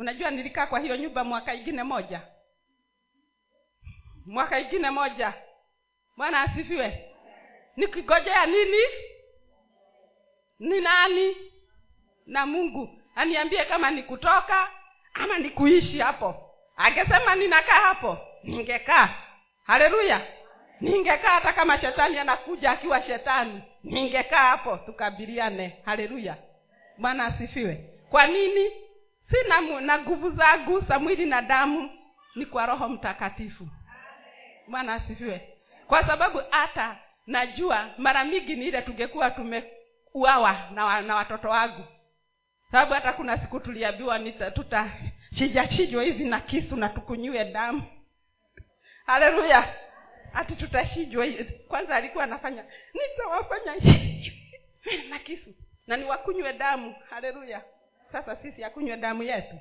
unajua nilikaa kwa hiyo nyumba mwaka ingine moja. Mwaka ingine moja. Bwana asifiwe. Nikigojea nini? Ni nani? Na mungu aniambie kama ni kutoka ama ni kuishi hapo. Angesema ninakaa hapo ningekaa. Haleluya. Ningekaa hata kama shetani anakuja akiwa shetani ningekaa hapo tukabiliane. Haleluya. Bwana asifiwe. Kwa nini sina na nguvu zangu za mwili na damu. Ni kwa roho mtakatifu. Bwana asifiwe. Kwa sababu hata najua mara mingi ni ile tungekuwa tumeuawa na, na watoto wangu. Sababu hata kuna siku tuliambiwa tutashijachijwa hivi na kisu na tukunywe damu. Haleluya! Hati tutashijwa kwanza alikuwa anafanya nitawafanya na kisu na niwakunywe damu. Haleluya sasa sisi akunywe damu yetu.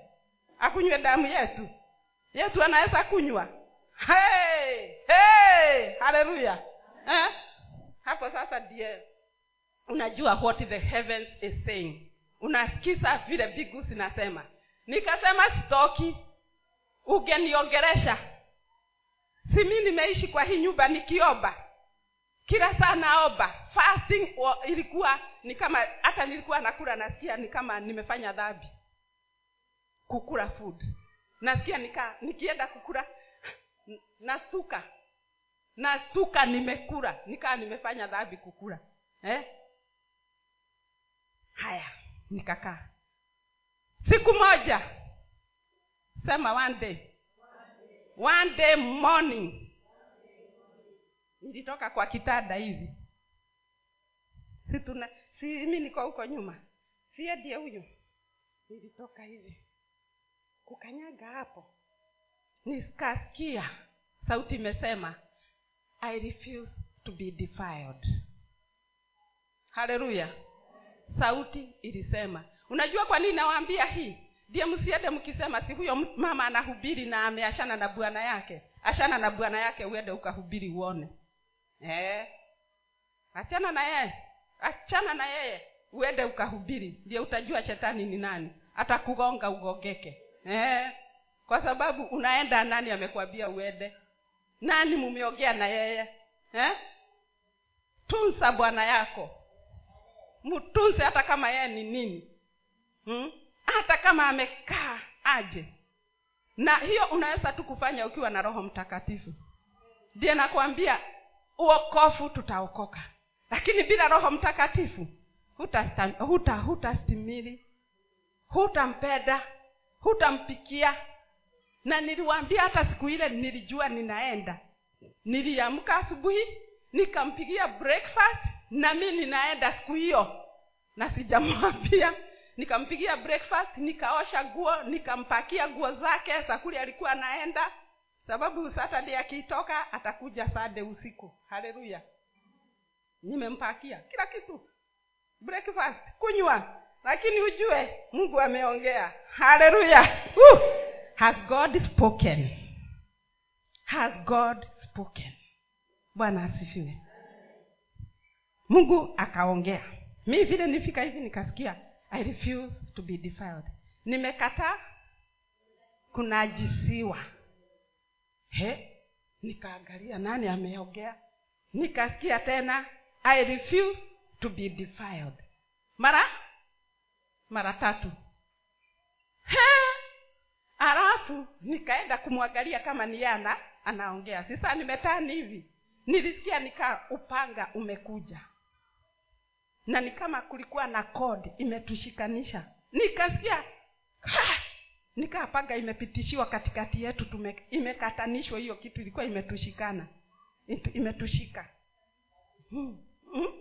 Akunywe damu yetu. Yetu anaweza kunywa. Hey, hey, haleluya eh? hapo sasa ndiye. Unajua what the heavens is saying. Unasikiza vile bigu zinasema nikasema sitoki. Ugeniongeresha. Si mi nimeishi kwa hii nyumba nikiomba kila saa naomba. Fasting wa- ilikuwa ni kama hata nilikuwa nakula nasikia ni kama nimefanya dhambi. Kukula food. Nasikia nika nikienda kukula nastuka nastuka nimekula. Nikaa nimefanya dhambi kukula. Eh? haya nikakaa. Siku moja. Sema one day. One day morning nilitoka kwa kitanda hivi. Si si mi niko huko nyuma. Sie ndiye huyu. Nilitoka hivi. Kukanyaga hapo. Nikasikia sauti imesema i refuse to be defiled. Haleluya. Sauti ilisema. Unajua kwa nini nawaambia hii? Ndiye msiende mkisema si huyo mama anahubiri na ameashana na bwana yake. Ashana na bwana yake uende ukahubiri uone eh. achana na yeye achana na yeye uende ukahubiri ndio utajua shetani ni nani atakugonga ugongeke eh. kwa sababu unaenda nani amekwambia uende nani mumeongea na yeye eh? tunza bwana yako mtunze hata kama yeye ni nini hmm? hata kama amekaa aje na hiyo unaweza tu kufanya ukiwa na roho mtakatifu ndiye nakwambia uokofu tutaokoka. Lakini bila roho mtakatifu hutastimili huta, huta hutampikia. Na niliwaambia hata siku ile nilijua ninaenda. Niliamka asubuhi nikampigia breakfast na mi ninaenda siku hiyo. Na sijamwambia. Nikampigia breakfast nikaosha guo nikampakia guo zake sakuli alikuwa anaenda sababu saturday akitoka atakuja sade usiku. Haleluya. Nimempakia kila kitu. Breakfast. Kunywa. Lakini ujue mungu ameongea. Haleluya. Has god spoken? Has god spoken? Bwana asifiwe. Mungu akaongea. Mi vile nifika hivi nikasikia i refuse to be defiled. Nimekataa kunajisiwa he nikaangalia nani ameongea. Nikasikia tena i refuse to be defiled. Mara mara tatu. He alafu nikaenda kumwangalia kama ni yana anaongea. Sasa nimetani hivi. Nilisikia nika upanga umekuja. Na ni kama kulikuwa na kodi imetushikanisha. Nikasikia "Ha!" nikapanga imepitishiwa katikati yetu tume, imekatanishwa hiyo kitu ilikuwa imetushikana. Imetushika. Hmm. Hmm?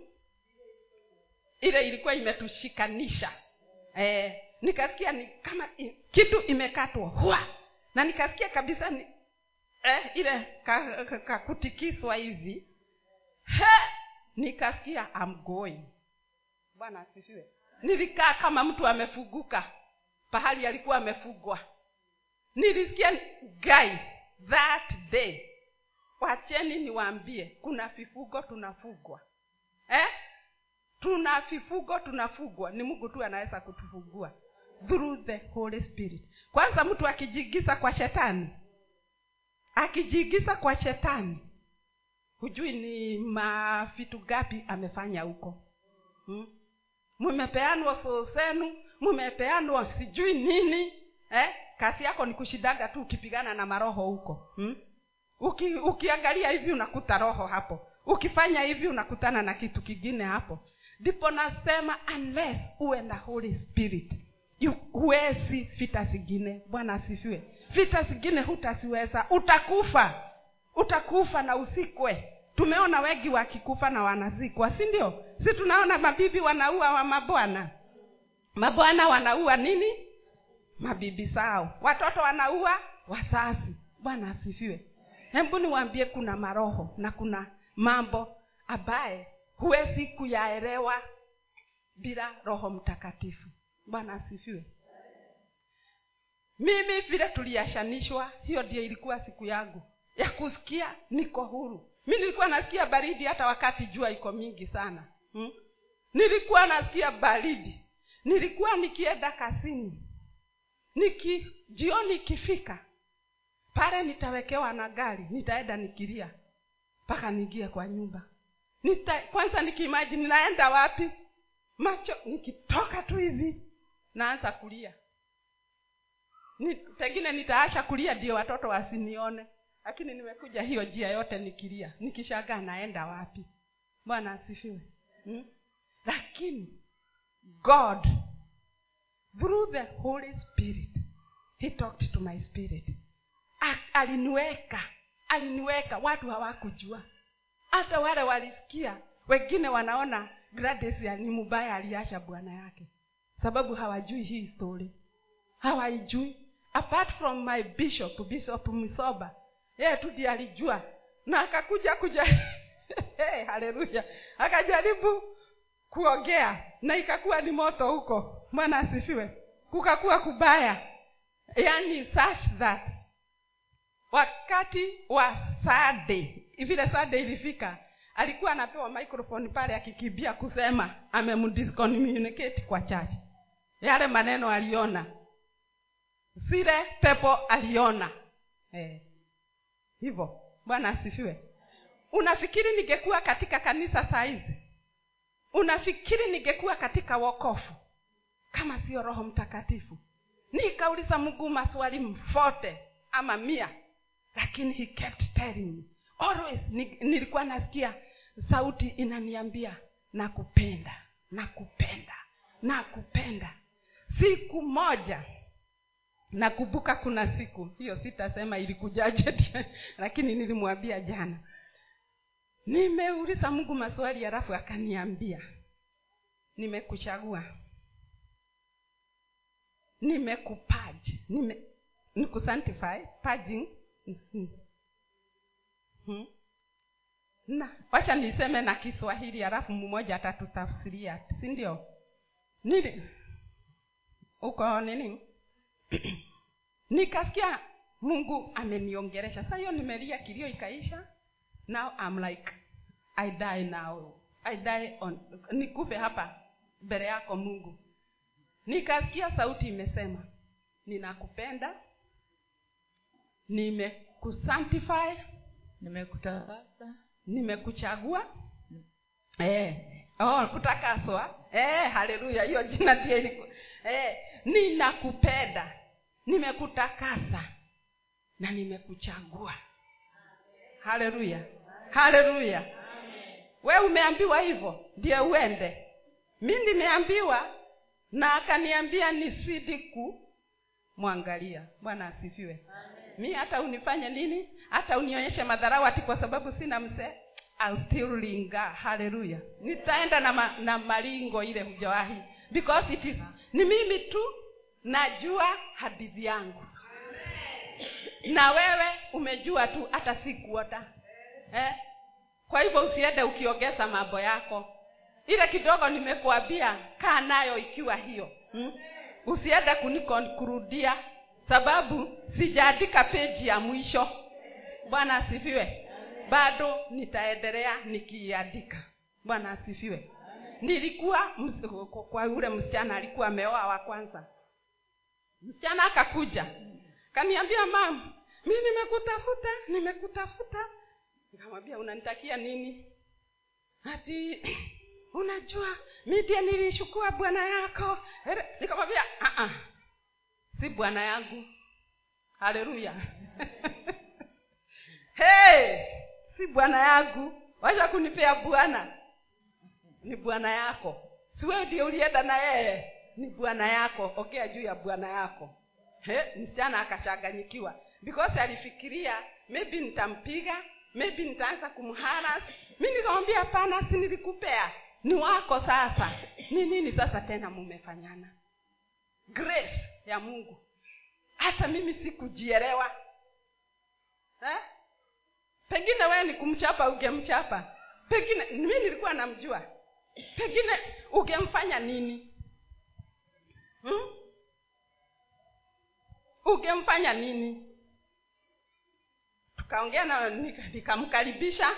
ile ilikuwa imetushikanisha. Eh, nikasikia ni kama kitu imekatwa. Hua! Na nikasikia kabisa ni, eh, ile kakutikiswa ka, ka hivi. He! Nikasikia am going. Bwana asifiwe. Nilikaa kama mtu amefuguka pahali alikuwa amefugwa. Nilisikia guy that day. Wacheni niwaambie kuna vifugo tunafugwa. Eh? tuna vifugo tunafugwa. Ni mungu tu anaweza kutufugua through the holy spirit. Kwanza mtu akijigiza kwa shetani akijigiza kwa shetani hujui ni mavitu gapi amefanya huko. Hmm? mumepeanwa soo zenu mumepeanwa sijui nini. Eh? kazi yako ni kushidaga tu ukipigana na maroho huko. Hmm? Uki, ukiangalia hivi unakuta roho hapo. Ukifanya hivi unakutana na kitu kingine hapo. Ndipo nasema unless uwe na holy spirit huwezi vita zingine. Bwana asifiwe. Vita zingine hutaziweza utakufa. Utakufa na usikwe tumeona wengi wakikufa na wanazikwa si ndio? Si tunaona mabibi wanaua wa mabwana mabwana wanaua nini? Mabibi zao. Watoto wanaua wazazi. Bwana asifiwe. Hebu niwaambie kuna maroho na kuna mambo ambaye huwezi kuyaelewa bila roho mtakatifu. Bwana asifiwe. Mimi vile tuliashanishwa hiyo ndio ilikuwa siku yangu ya kusikia niko huru. Mi nilikuwa nasikia baridi hata wakati jua iko mingi sana. Hmm? nilikuwa nasikia baridi nilikuwa nikienda kazini. Niki jioni ikifika pale nitawekewa na gari nitaenda nikilia mpaka niingie kwa nyumba. Nita, kwanza nikiimajini naenda wapi? Macho nikitoka tu hivi naanza kulia. Ni, pengine nitaacha kulia ndio watoto wasinione lakini nimekuja hiyo njia yote nikilia. Nikishagaa naenda wapi? Bwana asifiwe. Hmm? lakini god through the holy spirit he talked to my spirit. Aliniweka aliniweka watu hawakujua. Hata wale walisikia wengine wanaona gradesi ni mubaya aliacha bwana yake. Sababu hawajui hii story. Hawaijui. Apart from my bishop bishop msoba. Yeye tu ndiye alijua. Na akakuja kuja hey, haleluya. Akajaribu kuongea na ikakuwa ni moto huko. Mwana asifiwe. Kukakuwa kubaya. Yani such that. Wakati wa sade vile sade ilifika alikuwa anapewa microphone pale akikimbia kusema amemdiscommunicate kwa church. Yale maneno aliona. Zile pepo aliona. Eh. hivyo bwana asifiwe. Unafikiri ningekuwa katika kanisa saa hizi unafikiri ningekuwa katika wokofu kama sio roho mtakatifu. Nikauliza mguu maswali mfote ama mia. Lakini he kept telling me. Always nilikuwa nasikia sauti inaniambia nakupenda nakupenda nakupenda. Siku moja nakumbuka kuna siku hiyo sitasema ilikujaje lakini nilimwambia jana nimeuliza mungu maswali halafu akaniambia. Nimekuchagua. Nimekupaji. Nime nikusanctify hmm. Mhm. na wacha niseme na kiswahili halafu mmoja atatutafsiria si ndio? Nini uko nini? Nikasikia mungu ameniongeresha. Sa hiyo nimelia kilio ikaisha now I'm like i die now. I die on nikufe hapa mbele yako mungu. Nikasikia sauti imesema ninakupenda nimekusanctify nimekutakasa nimekuchagua. Eh. oh, kutakaswa. Eh, haleluya hiyo jina ndiye eh, ninakupenda nimekutakasa na nimekuchagua. Haleluya haleluya we umeambiwa hivyo ndiye uende. Mi nimeambiwa na akaniambia nisidi kumwangalia. Bwana asifiwe. Mi hata unifanye nini? Hata unionyeshe madharau ati kwa sababu sina mzee linger haleluya nitaenda na, ma, na malingo ile hujawahi. Because it is ni mimi tu najua hadithi yangu. Na wewe umejua tu hata sikuota eh? kwa hivyo usiende ukiongeza mambo yako. Ile kidogo nimekuambia kaa nayo ikiwa hiyo. Hmm? usiende kunikurudia sababu sijaandika peji ya mwisho. Bwana asifiwe. Bado nitaendelea nikiiandika bwana asifiwe. Nilikuwa kwa yule msichana alikuwa ameoa wa kwanza. Msichana akakuja. Kaniambia mam mi nimekutafuta nimekutafuta nikamwambia unanitakia nini? Hati unajua mi ndiye nilishukua bwana yako. Nikamwambia "Ah, ah, si bwana yangu. Haleluya. Hey, si bwana yangu. Wacha kunipea bwana. Ni bwana yako. Siwe ndio ulienda na yeye. Ni bwana yako. Ongea juu ya bwana yako. Msichana akachanganyikiwa. Because alifikiria maybe nitampiga maybe nitaanza kumharas mi nikamwambia hapana si nilikupea ni wako sasa. Ni nini sasa tena mumefanyana? Grace ya mungu. Hata mimi sikujielewa. Eh? pengine wee ni kumchapa ungemchapa. Pengine mi nilikuwa namjua. Pengine ungemfanya nini? Hmm? ungemfanya nini tukaongea na nika- nikamkaribisha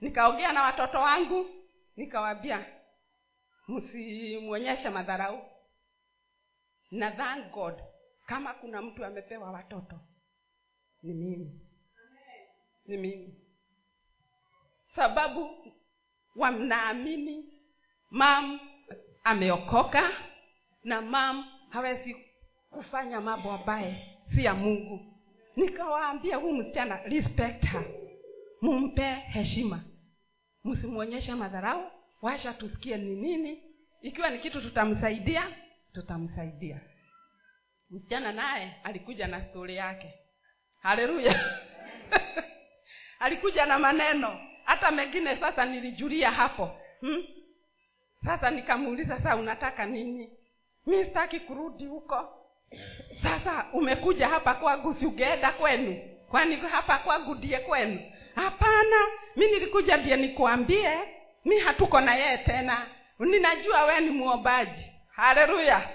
nikaongea na watoto wangu nikawaambia msimwonyeshe madharau. Na thank god kama kuna mtu amepewa watoto ni mimi. Ni mimi. Sababu wanaamini mam ameokoka na mam hawezi kufanya mambo ambaye si ya mungu nikawaambia huyu msichana respect her. Mumpe heshima. Msimwonyeshe madharau. Washa tusikie ni nini. Ikiwa ni kitu tutamsaidia tutamsaidia. Msichana naye alikuja na stori yake. Haleluya. Alikuja na maneno. Hata mengine sasa nilijulia hapo. Hmm? sasa nikamuuliza saa unataka nini? Mi sitaki kurudi huko sasa umekuja hapa kwangu siugeenda kwenu? Kwani hapa kwangu ndiye kwenu? Hapana mi nilikuja ndiye nikuambie mi hatuko na yeye tena. Ninajua we ni muombaji haleluya.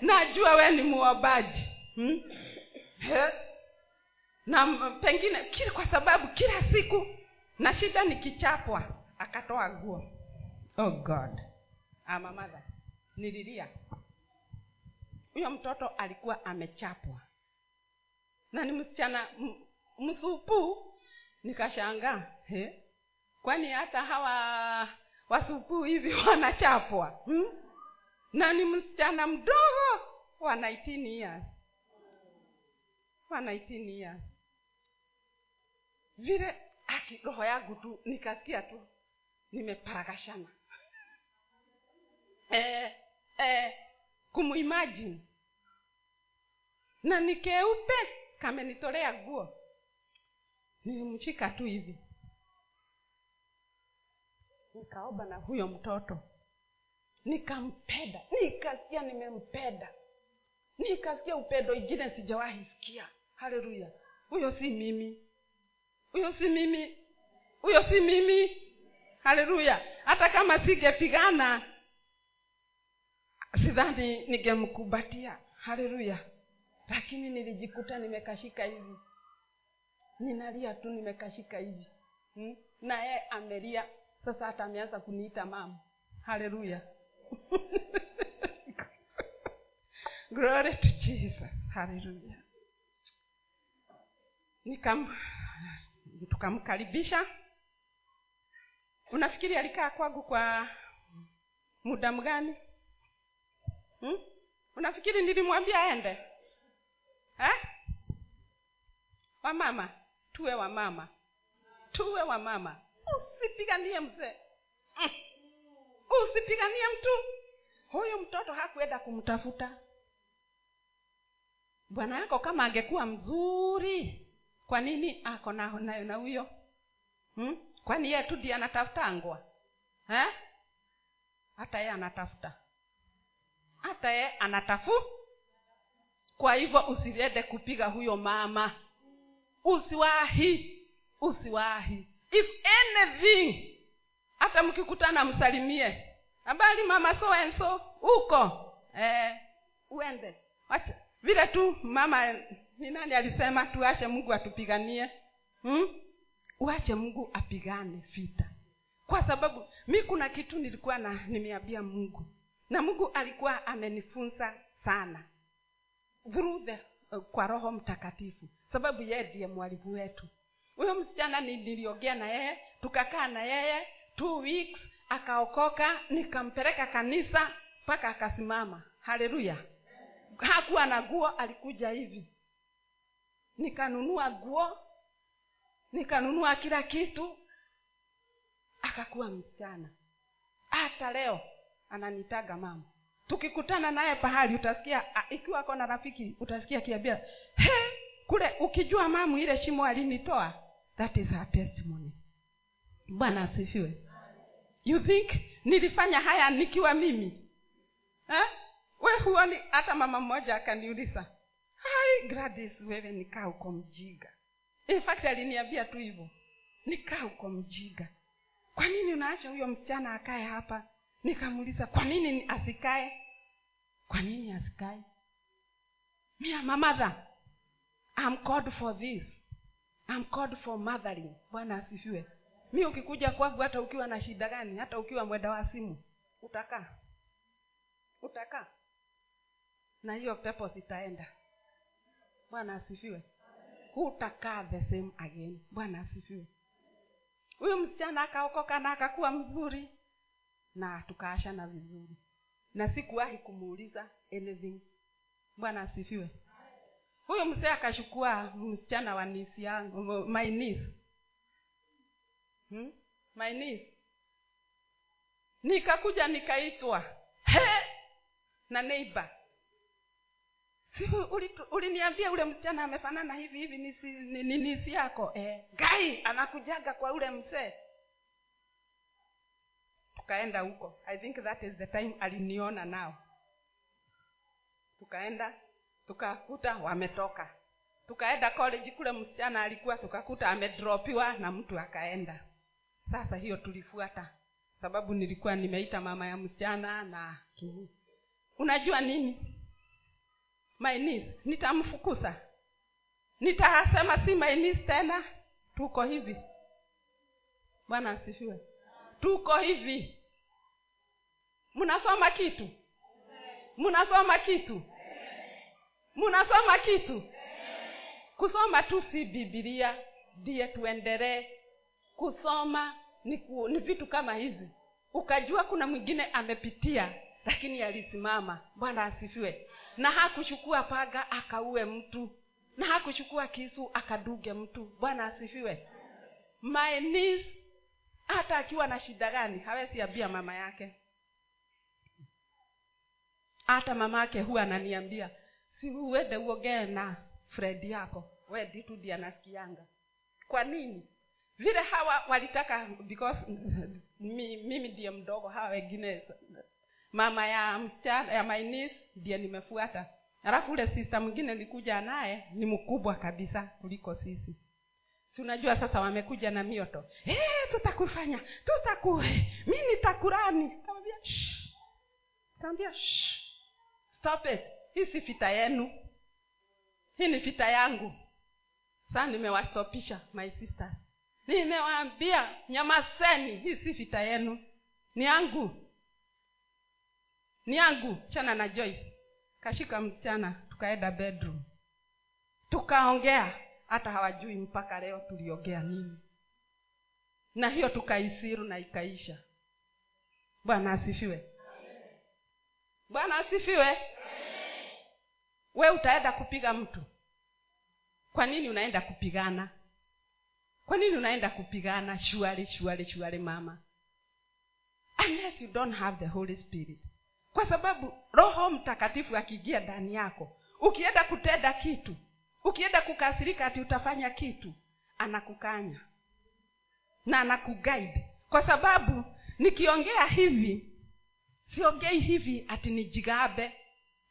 Najua wee ni muombaji hmm? Na pengine kila kwa sababu kila siku na shida nikichapwa akatoa nguo. Oh god. Ama mother nililia huyo mtoto alikuwa amechapwa. Na ni msichana msupu. Nikashangaa kwani hata hawa wasupuu hivi wanachapwa? Hmm? na ni msichana mdogo. Wa 19 years wa 19 years vile aki roho yangu tu nikasikia tu nimeparagashana. Eh, eh, kumuimagine na nikeupe kamenitolea nguo. Nilimshika tu hivi. Nikaoba na huyo mtoto. Nikampenda. Nikasikia nimempenda. Nikasikia upendo ingine sijawahi sikia. Haleluya. Huyo si mimi. Huyo si mimi. Huyo si mimi. Haleluya. Hata kama singepigana sidhani ningemkumbatia. Haleluya lakini nilijikuta nimekashika hivi. Ninalia tu nimekashika hivi. Hmm? naye amelia. Sasa hata ameanza kuniita mama. Haleluya. Glory to jesus. Haleluya. Nikam tukamkaribisha. Unafikiri alikaa kwangu kwa muda mgani? Hmm? unafikiri nilimwambia aende eh? wamama tuwe wamama tuwe wamama usipiganie mzee mm. usipiganie mtu huyu mtoto hakuenda kumtafuta bwana yako kama angekuwa mzuri kwa nini ako na na huyo hmm? kwani yeye tu ndiye anatafutangwa eh? hata yeye anatafuta hata yeye anatafu kwa hivyo usiende kupiga huyo mama. Usiwahi usiwahi. If anything hata mkikutana msalimie. Habari mama so and so huko eh, uende. Wacha vile tu mama ni nani alisema tuache mungu atupiganie? Hmm? uache mungu apigane vita. Kwa sababu mi kuna kitu nilikuwa na nimeambia mungu. Na mungu alikuwa amenifunza sana through the uh, kwa roho mtakatifu. Sababu yeye ndiye mwalimu wetu. Huyo msichana ni- niliongea na yeye tukakaa na yeye two weeks akaokoka nikampeleka kanisa mpaka akasimama. Haleluya. Hakuwa na guo alikuja hivi. Nikanunua guo nikanunua kila kitu. Akakuwa msichana. Hata leo ananitaga mama tukikutana naye pahali utasikia a, ikiwa ako na rafiki utasikia akiambia he kule ukijua mamu ile shimo alinitoa. That is her testimony. Bwana asifiwe. You think nilifanya haya nikiwa mimi? Eh? we huoni hata mama mmoja akaniuliza hai gradis wewe nikaa uko mjiga? In aliniambia tu hivyo nikaa uko mjiga. Kwa nini unaacha huyo msichana akae hapa nikamuuliza kwa nini asikae? Kwa nini asikae? Mi am mother. I'm called for this. Am called for mothering. Bwana asifiwe. Mi ukikuja kwangu hata ukiwa na shida gani hata ukiwa mwenda wa simu utakaa utakaa. Na hiyo pepo zitaenda bwana asifiwe. Hutakaa the same again. Bwana asifiwe. Huyu msichana akaokoka na akakuwa mzuri na tukaashana vizuri. Na sikuwahi kumuuliza anything. Bwana asifiwe. Huyu msee akashukua msichana wa nisi yangu my niece. Hmm? my niece. Nikakuja nikaitwa he na neiba uliniambia ule msichana amefanana hivi hivi nisi, ni, ni nisi yako eh, gai anakujaga kwa ule mzee tukaenda huko. I think that is the time aliniona nao. Tukaenda tukakuta wametoka. Tukaenda college kule msichana alikuwa tukakuta amedropiwa na mtu akaenda. Sasa hiyo tulifuata sababu nilikuwa nimeita mama ya msichana na kini unajua nini? My niece nitamfukuza. Nitasema si my niece tena? Tuko hivi. Bwana asifiwe. Tuko hivi mnasoma kitu? Mnasoma kitu? Mnasoma kitu? Kusoma tu si bibilia ndiye tuendelee. Kusoma ni, ku, ni vitu kama hizi. Ukajua kuna mwingine amepitia lakini alisimama. Bwana asifiwe. Na hakuchukua paga akaue mtu. Na hakuchukua kisu akaduge mtu. Bwana asifiwe. My niece hata akiwa na shida gani hawezi ambia mama yake hata mama yake huwa ananiambia si uende uogee na fred yako wedi tu ndi anasikianga. Kwa nini? Vile hawa walitaka because mi, mimi ndiye mdogo hawa wengine mama ya msichana ya mainis ndiye nimefuata. Alafu ule sista mwingine nilikuja naye ni mkubwa kabisa kuliko sisi. Tunajua sasa wamekuja na mioto. Hey, tutakufanya tutaku mi nitakurani. Kaambia kaambia stop it. Hii si vita yenu. Hii ni vita yangu. Saa nimewastopisha my sisters. Nimewaambia nyamaseni. Hii si vita yenu. Ni yangu. Ni yangu. Chana na joyce. Kashika mchana tukaenda bedroom. Tukaongea. Hata hawajui mpaka leo tuliongea nini. Na hiyo tukaisiru na ikaisha. Bwana asifiwe bwana asifiwe. We utaenda kupiga mtu. Kwa nini unaenda kupigana? Kwa nini unaenda kupigana? Shuali shuali shuali mama. Unless you don't have the holy spirit. Kwa sababu roho mtakatifu akiingia ndani yako ukienda kutenda kitu ukienda kukasirika ati utafanya kitu anakukanya na anakuguide. Kwa sababu nikiongea hivi siongei hivi ati nijigabe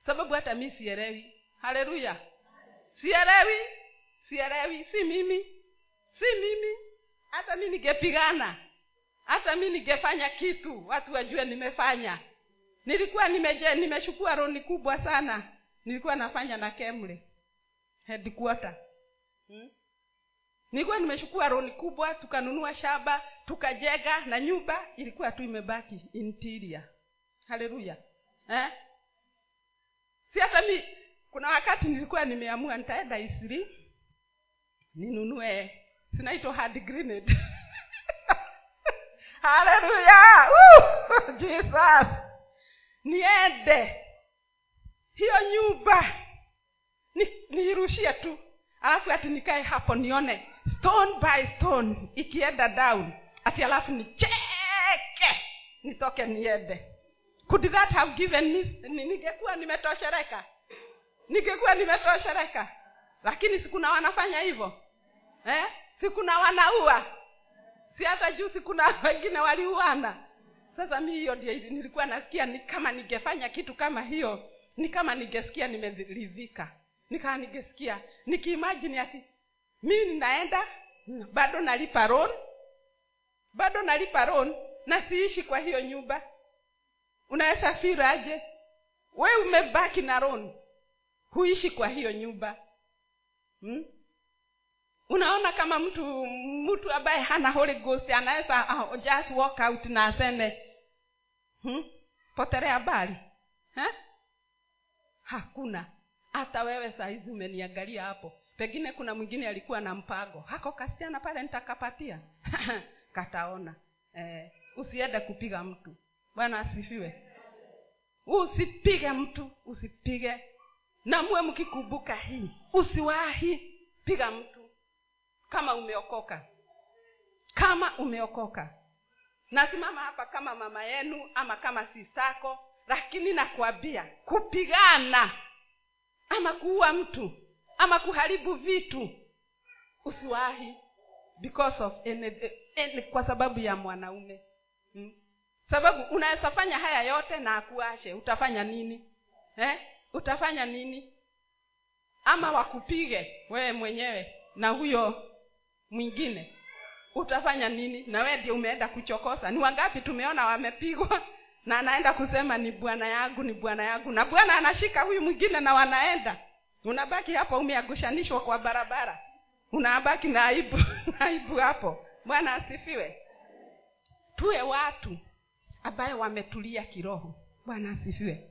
sababu hata mi sielewi. Haleluya. Sielewi sielewi. Si mimi si mimi. Hata mi ningepigana hata mi ningefanya kitu watu wajue nimefanya. Nilikuwa nimeje nimeshukua roni kubwa sana. Nilikuwa nafanya na kemle. Headquarter. Hmm? nilikuwa nimeshukua roni kubwa tukanunua shaba tukajega na nyumba ilikuwa tu imebaki interior haleluya. Eh? si hata mi kuna wakati nilikuwa nimeamua nitaenda isiri ninunue zinaitwa hard grenade. Haleluya! Jesus! Niende. Hiyo nyumba ni- tu. Alafu ati nikae hapo nione. Stone by stone ikienda down. Ati alafu nicheke nitoke niende could that have given ningekuwa nimetoshereka? Ningekuwa nimetoshereka. Lakini sikuna wanafanya hivyo? Eh? sikuna wanaua? Si hata juu sikuna wengine waliuana? Sasa mi hiyo ndio nilikuwa nasikia ni kama ningefanya kitu kama hiyo ni kama ningesikia nimeridhika. Nikaa ningesikia nikiimajini ati mimi ninaenda bado nalipa ron bado nalipa ron na siishi kwa hiyo nyumba feel aje? We umebaki na loan huishi kwa hiyo nyumba. Hmm? unaona kama mtu mtu ambaye hana holy ghost anaweza uh, just walk out na aseme hmm? potelea habari. Ha? hakuna. Hata wewe sahizi umeniangalia hapo. Pengine kuna mwingine alikuwa na mpango. Hako kasichana pale nitakapatia. Kataona. Eh, usiende kupiga mtu bwana asifiwe. Usipige mtu usipige. Na muwe mkikumbuka hii. Usiwahi piga mtu kama umeokoka. Kama umeokoka. Nasimama hapa kama mama yenu ama kama sisako lakini nakwambia kupigana ama kuua mtu ama kuharibu vitu usiwahi because of any, any, kwa sababu ya mwanaume. Hmm? Sababu unaweza fanya haya yote na akuashe utafanya nini? Eh? utafanya nini? Ama wakupige wewe mwenyewe na huyo mwingine. Utafanya nini? Na wewe ndio umeenda kuchokosa. Ni wangapi tumeona wamepigwa na anaenda kusema ni bwana yangu ni bwana yangu. Na bwana anashika huyu mwingine na wanaenda. Unabaki hapo umeagushanishwa kwa barabara. Unabaki na aibu hapo. Bwana asifiwe. Tuwe watu ambaye wametulia kiroho. Bwana asifiwe.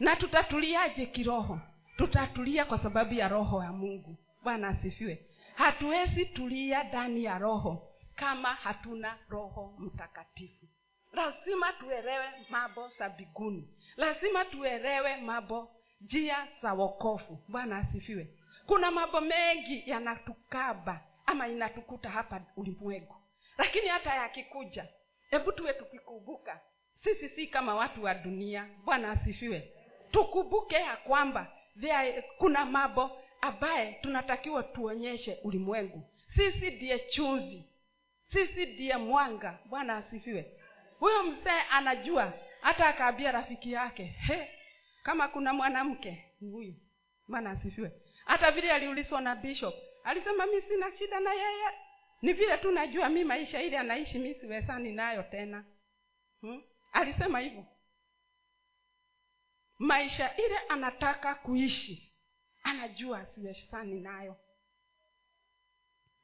Na tutatuliaje kiroho? Tutatulia kwa sababu ya roho ya mungu. Bwana asifiwe. Hatuwezi tulia ndani ya roho kama hatuna roho mtakatifu. Lazima tuelewe mambo za biguni lazima tuelewe mambo njia za wokofu bwana asifiwe. Kuna mambo mengi yanatukaba ama inatukuta hapa ulimwengu. Lakini hata yakikuja hebu tuwe tukikumbuka. Sisi si kama watu wa dunia. Bwana asifiwe. Tukumbuke ya kwamba there, kuna mambo ambaye tunatakiwa tuonyeshe ulimwengu. Sisi ndiye chumvi. Sisi ndiye mwanga. Bwana asifiwe. Huyo mzee anajua. Hata akaambia rafiki yake he kama kuna mwanamke ni huyu. Bwana asifiwe. Hata vile aliulizwa na bishop. Alisema mi sina shida na yeye ni vile tu najua mi maisha ile anaishi mi siwezani nayo tena. Hmm? alisema hivyo. Maisha ile anataka kuishi anajua siwezani nayo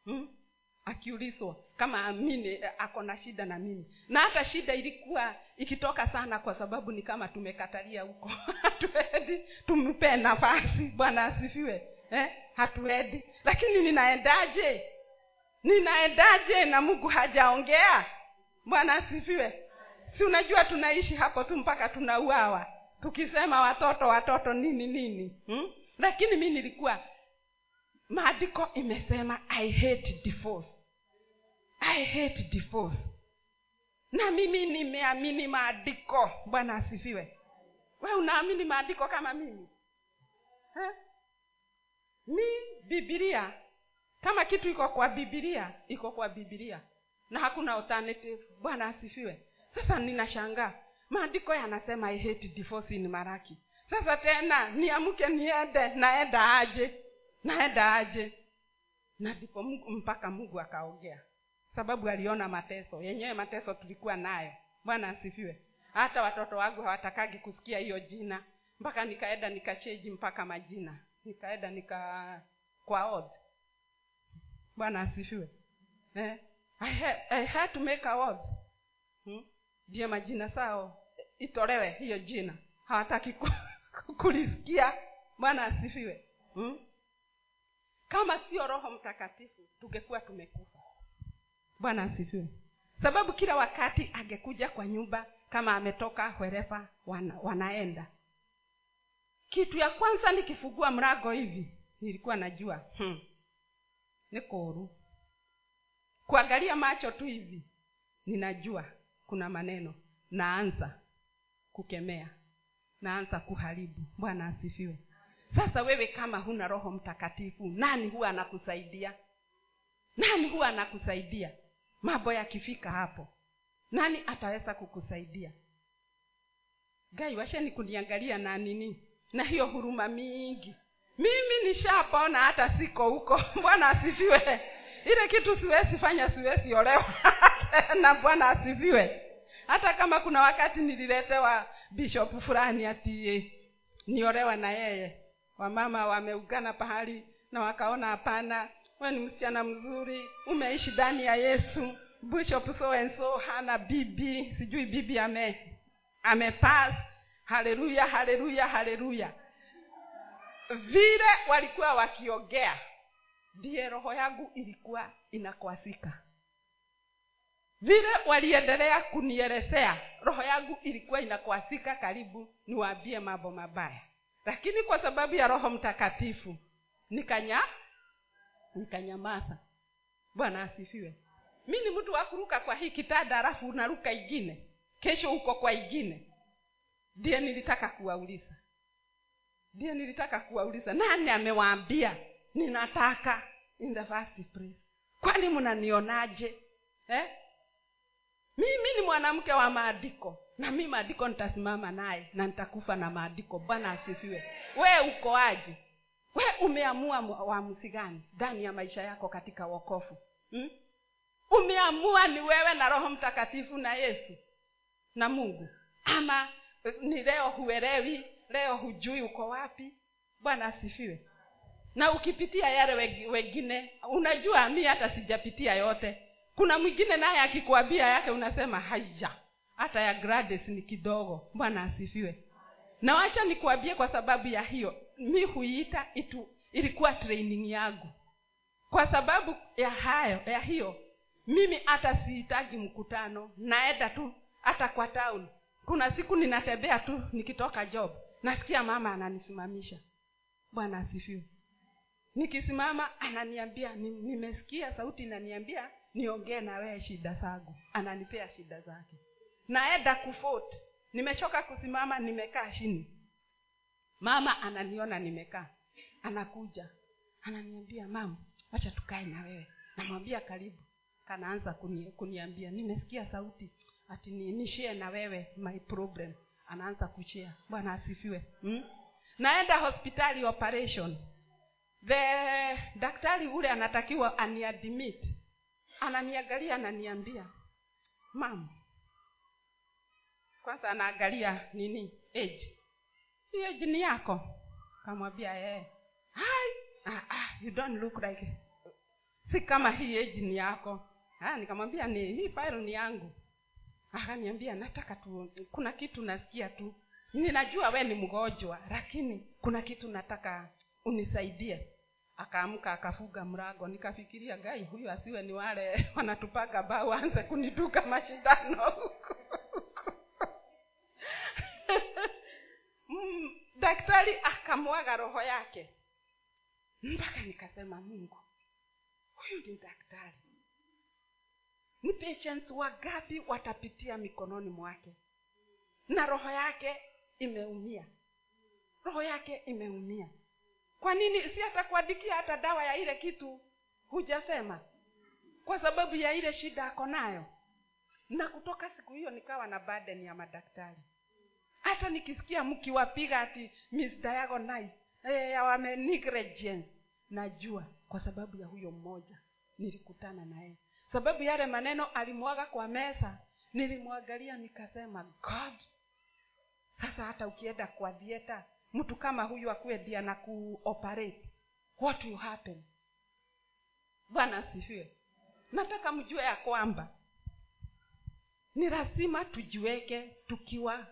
hmm? akiulizwa kama amini ako na shida na mimi. Na hata shida ilikuwa ikitoka sana kwa sababu ni kama tumekatalia huko. Hatuendi tumpee nafasi. Bwana asifiwe. Eh? hatuendi. Lakini ninaendaje ninaendaje na mungu hajaongea? Bwana asifiwe. Si unajua tunaishi hapo tu mpaka tunauawa. Tukisema watoto watoto nini nini hmm? lakini mi nilikuwa maandiko imesema i hate divorce. I hate divorce. Na mimi nimeamini maandiko. Bwana asifiwe. We unaamini maandiko kama mimi? Ha? mi bibilia kama kitu iko kwa bibilia iko kwa bibilia na hakuna alternative. Bwana asifiwe. Sasa ninashangaa. Maandiko yanasema i hate divorce in maraki. Sasa tena niamke niende naenda aje? Naenda aje? Na ndipo mpaka mungu akaongea. Sababu aliona mateso. Yenyewe mateso tulikuwa nayo. Bwana asifiwe. Hata watoto wangu hawatakagi kusikia hiyo jina. Mpaka nikaenda nikacheji mpaka majina. Nikaenda nika kwa odd bwana asifiwe. Eh? I, had, i had to make a ndio hmm? majina sao itolewe hiyo jina. Hawataki ku, kulisikia. Bwana asifiwe. Hmm? kama sio roho mtakatifu tungekuwa tumekufa. Bwana asifiwe. Sababu kila wakati angekuja kwa nyumba kama ametoka wherever wana, wanaenda. Kitu ya kwanza nikifungua mrago hivi nilikuwa najua hmm, koru kuangalia macho tu hivi ninajua kuna maneno. Naanza kukemea. Naanza kuharibu. Bwana asifiwe. Sasa wewe kama huna roho mtakatifu nani huwa anakusaidia? Nani huwa anakusaidia? Mambo yakifika hapo nani ataweza kukusaidia? Gai washeni kuniangalia na nini? Na hiyo huruma mingi mimi nishapona hata siko huko. Bwana asifiwe. Ile kitu siwezi fanya siwezi olewa. Na bwana asifiwe. Hata kama kuna wakati nililetewa bishop fulani ati niolewa na yeye. Wamama wameugana pahali na wakaona hapana we ni msichana mzuri umeishi ndani ya yesu. Bishop so and so hana bibi sijui bibi ame amepas haleluya haleluya haleluya vile walikuwa wakiongea ndiye roho yangu ilikuwa inakwasika. Vile waliendelea kunielezea roho yangu ilikuwa inakwasika karibu niwaambie mambo mabaya. Lakini kwa sababu ya roho mtakatifu nikanya nikanyamaza. Bwana asifiwe. Mi ni mtu wa kuruka kwa hii kitanda alafu unaruka ingine. Kesho uko kwa ingine. Ndiye nilitaka kuwauliza ndiye nilitaka kuwauliza nani amewaambia? Ninataka in the first place. Kwani mnanionaje? Eh? mimi ni mwanamke wa maandiko na mi maandiko nitasimama naye na nitakufa na maandiko. Bwana asifiwe. We uko we umeamua uamuzi gani? Ndani ya maisha yako katika wokofu hmm? umeamua ni wewe na roho mtakatifu na yesu na mungu? Ama ni leo huelewi leo hujui uko wapi. Bwana asifiwe. Na ukipitia yale wengine unajua mi hata sijapitia yote. Kuna mwingine naye akikuambia yake unasema haija hata ya grades ni kidogo. Bwana asifiwe. Na wacha nikuambie kwa sababu ya hiyo mi huiita itu ilikuwa training yangu. Kwa sababu ya hayo ya hiyo mimi hata sihitaji mkutano naenda tu hata kwa town. Kuna siku ninatembea tu nikitoka job nasikia mama ananisimamisha. Bwana asifiwe. Nikisimama ananiambia nimesikia sauti inaniambia niongee na wewe shida zangu. Ananipea shida zake. Naenda kufot nimechoka kusimama nimekaa chini. Mama ananiona nimekaa. Anakuja. Ananiambia mama wacha tukae na wewe. Namwambia karibu. Kanaanza kuni, kuniambia nimesikia sauti. Ati ni, nishie na wewe my problem anaanza kuchia bwana asifiwe. Hmm? naenda hospitali operation. The daktari ule anatakiwa aniadmit. Ananiangalia ananiambia mam kwanza anaangalia nini? Age. Si age ni yako. Kamwambia yeye ah, ah, you don't look like si kama hii age ni yako. Ah, nikamwambia ni hii file ni yangu akaniambia nataka tu kuna kitu nasikia tu. Ninajua we ni mgonjwa lakini kuna kitu nataka unisaidie. Akaamka akafuga mrago. Nikafikiria gai huyu asiwe ni wale wanatupaga bao aanze kuniduka mashindano mm, daktari akamwaga roho yake. Mpaka nikasema mungu huyu ni daktari ni patients watapitia mikononi mwake? Na roho yake imeumia. Roho yake imeumia. Kwa nini si atakuandikia hata dawa ya ile kitu? Hujasema. Kwa sababu ya ile shida ako nayo. Na kutoka siku hiyo nikawa na burden ya madaktari. Hata nikisikia mkiwapiga ati miss diagonal eh, wame najua kwa sababu ya huyo mmoja nilikutana naye sababu yale maneno alimwaga kwa meza nilimwangalia nikasema god sasa hata ukienda kwa dhieta mtu kama huyu akuwe na kuoperate what will happen? Bwana asifiwe. Nataka mjue ya kwamba ni lazima tujiweke tukiwa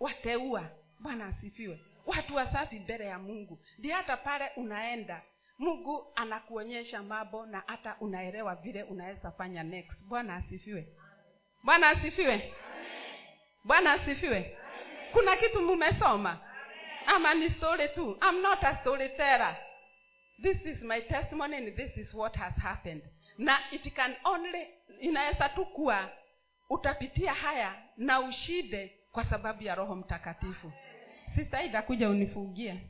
wateua. Bwana asifiwe. Watu wasafi mbele ya mungu. Ndio hata pale unaenda mungu anakuonyesha mambo na hata unaelewa vile unaweza fanya next. Bwana asifiwe. Bwana asifiwe. Bwana asifiwe. Kuna kitu mumesoma? Ama ni story tu? I'm not a storyteller this is my testimony and this is what has happened. Na it can only inaweza tu kuwa utapitia haya na ushide kwa sababu ya roho mtakatifu. Sistaida kuja unifungie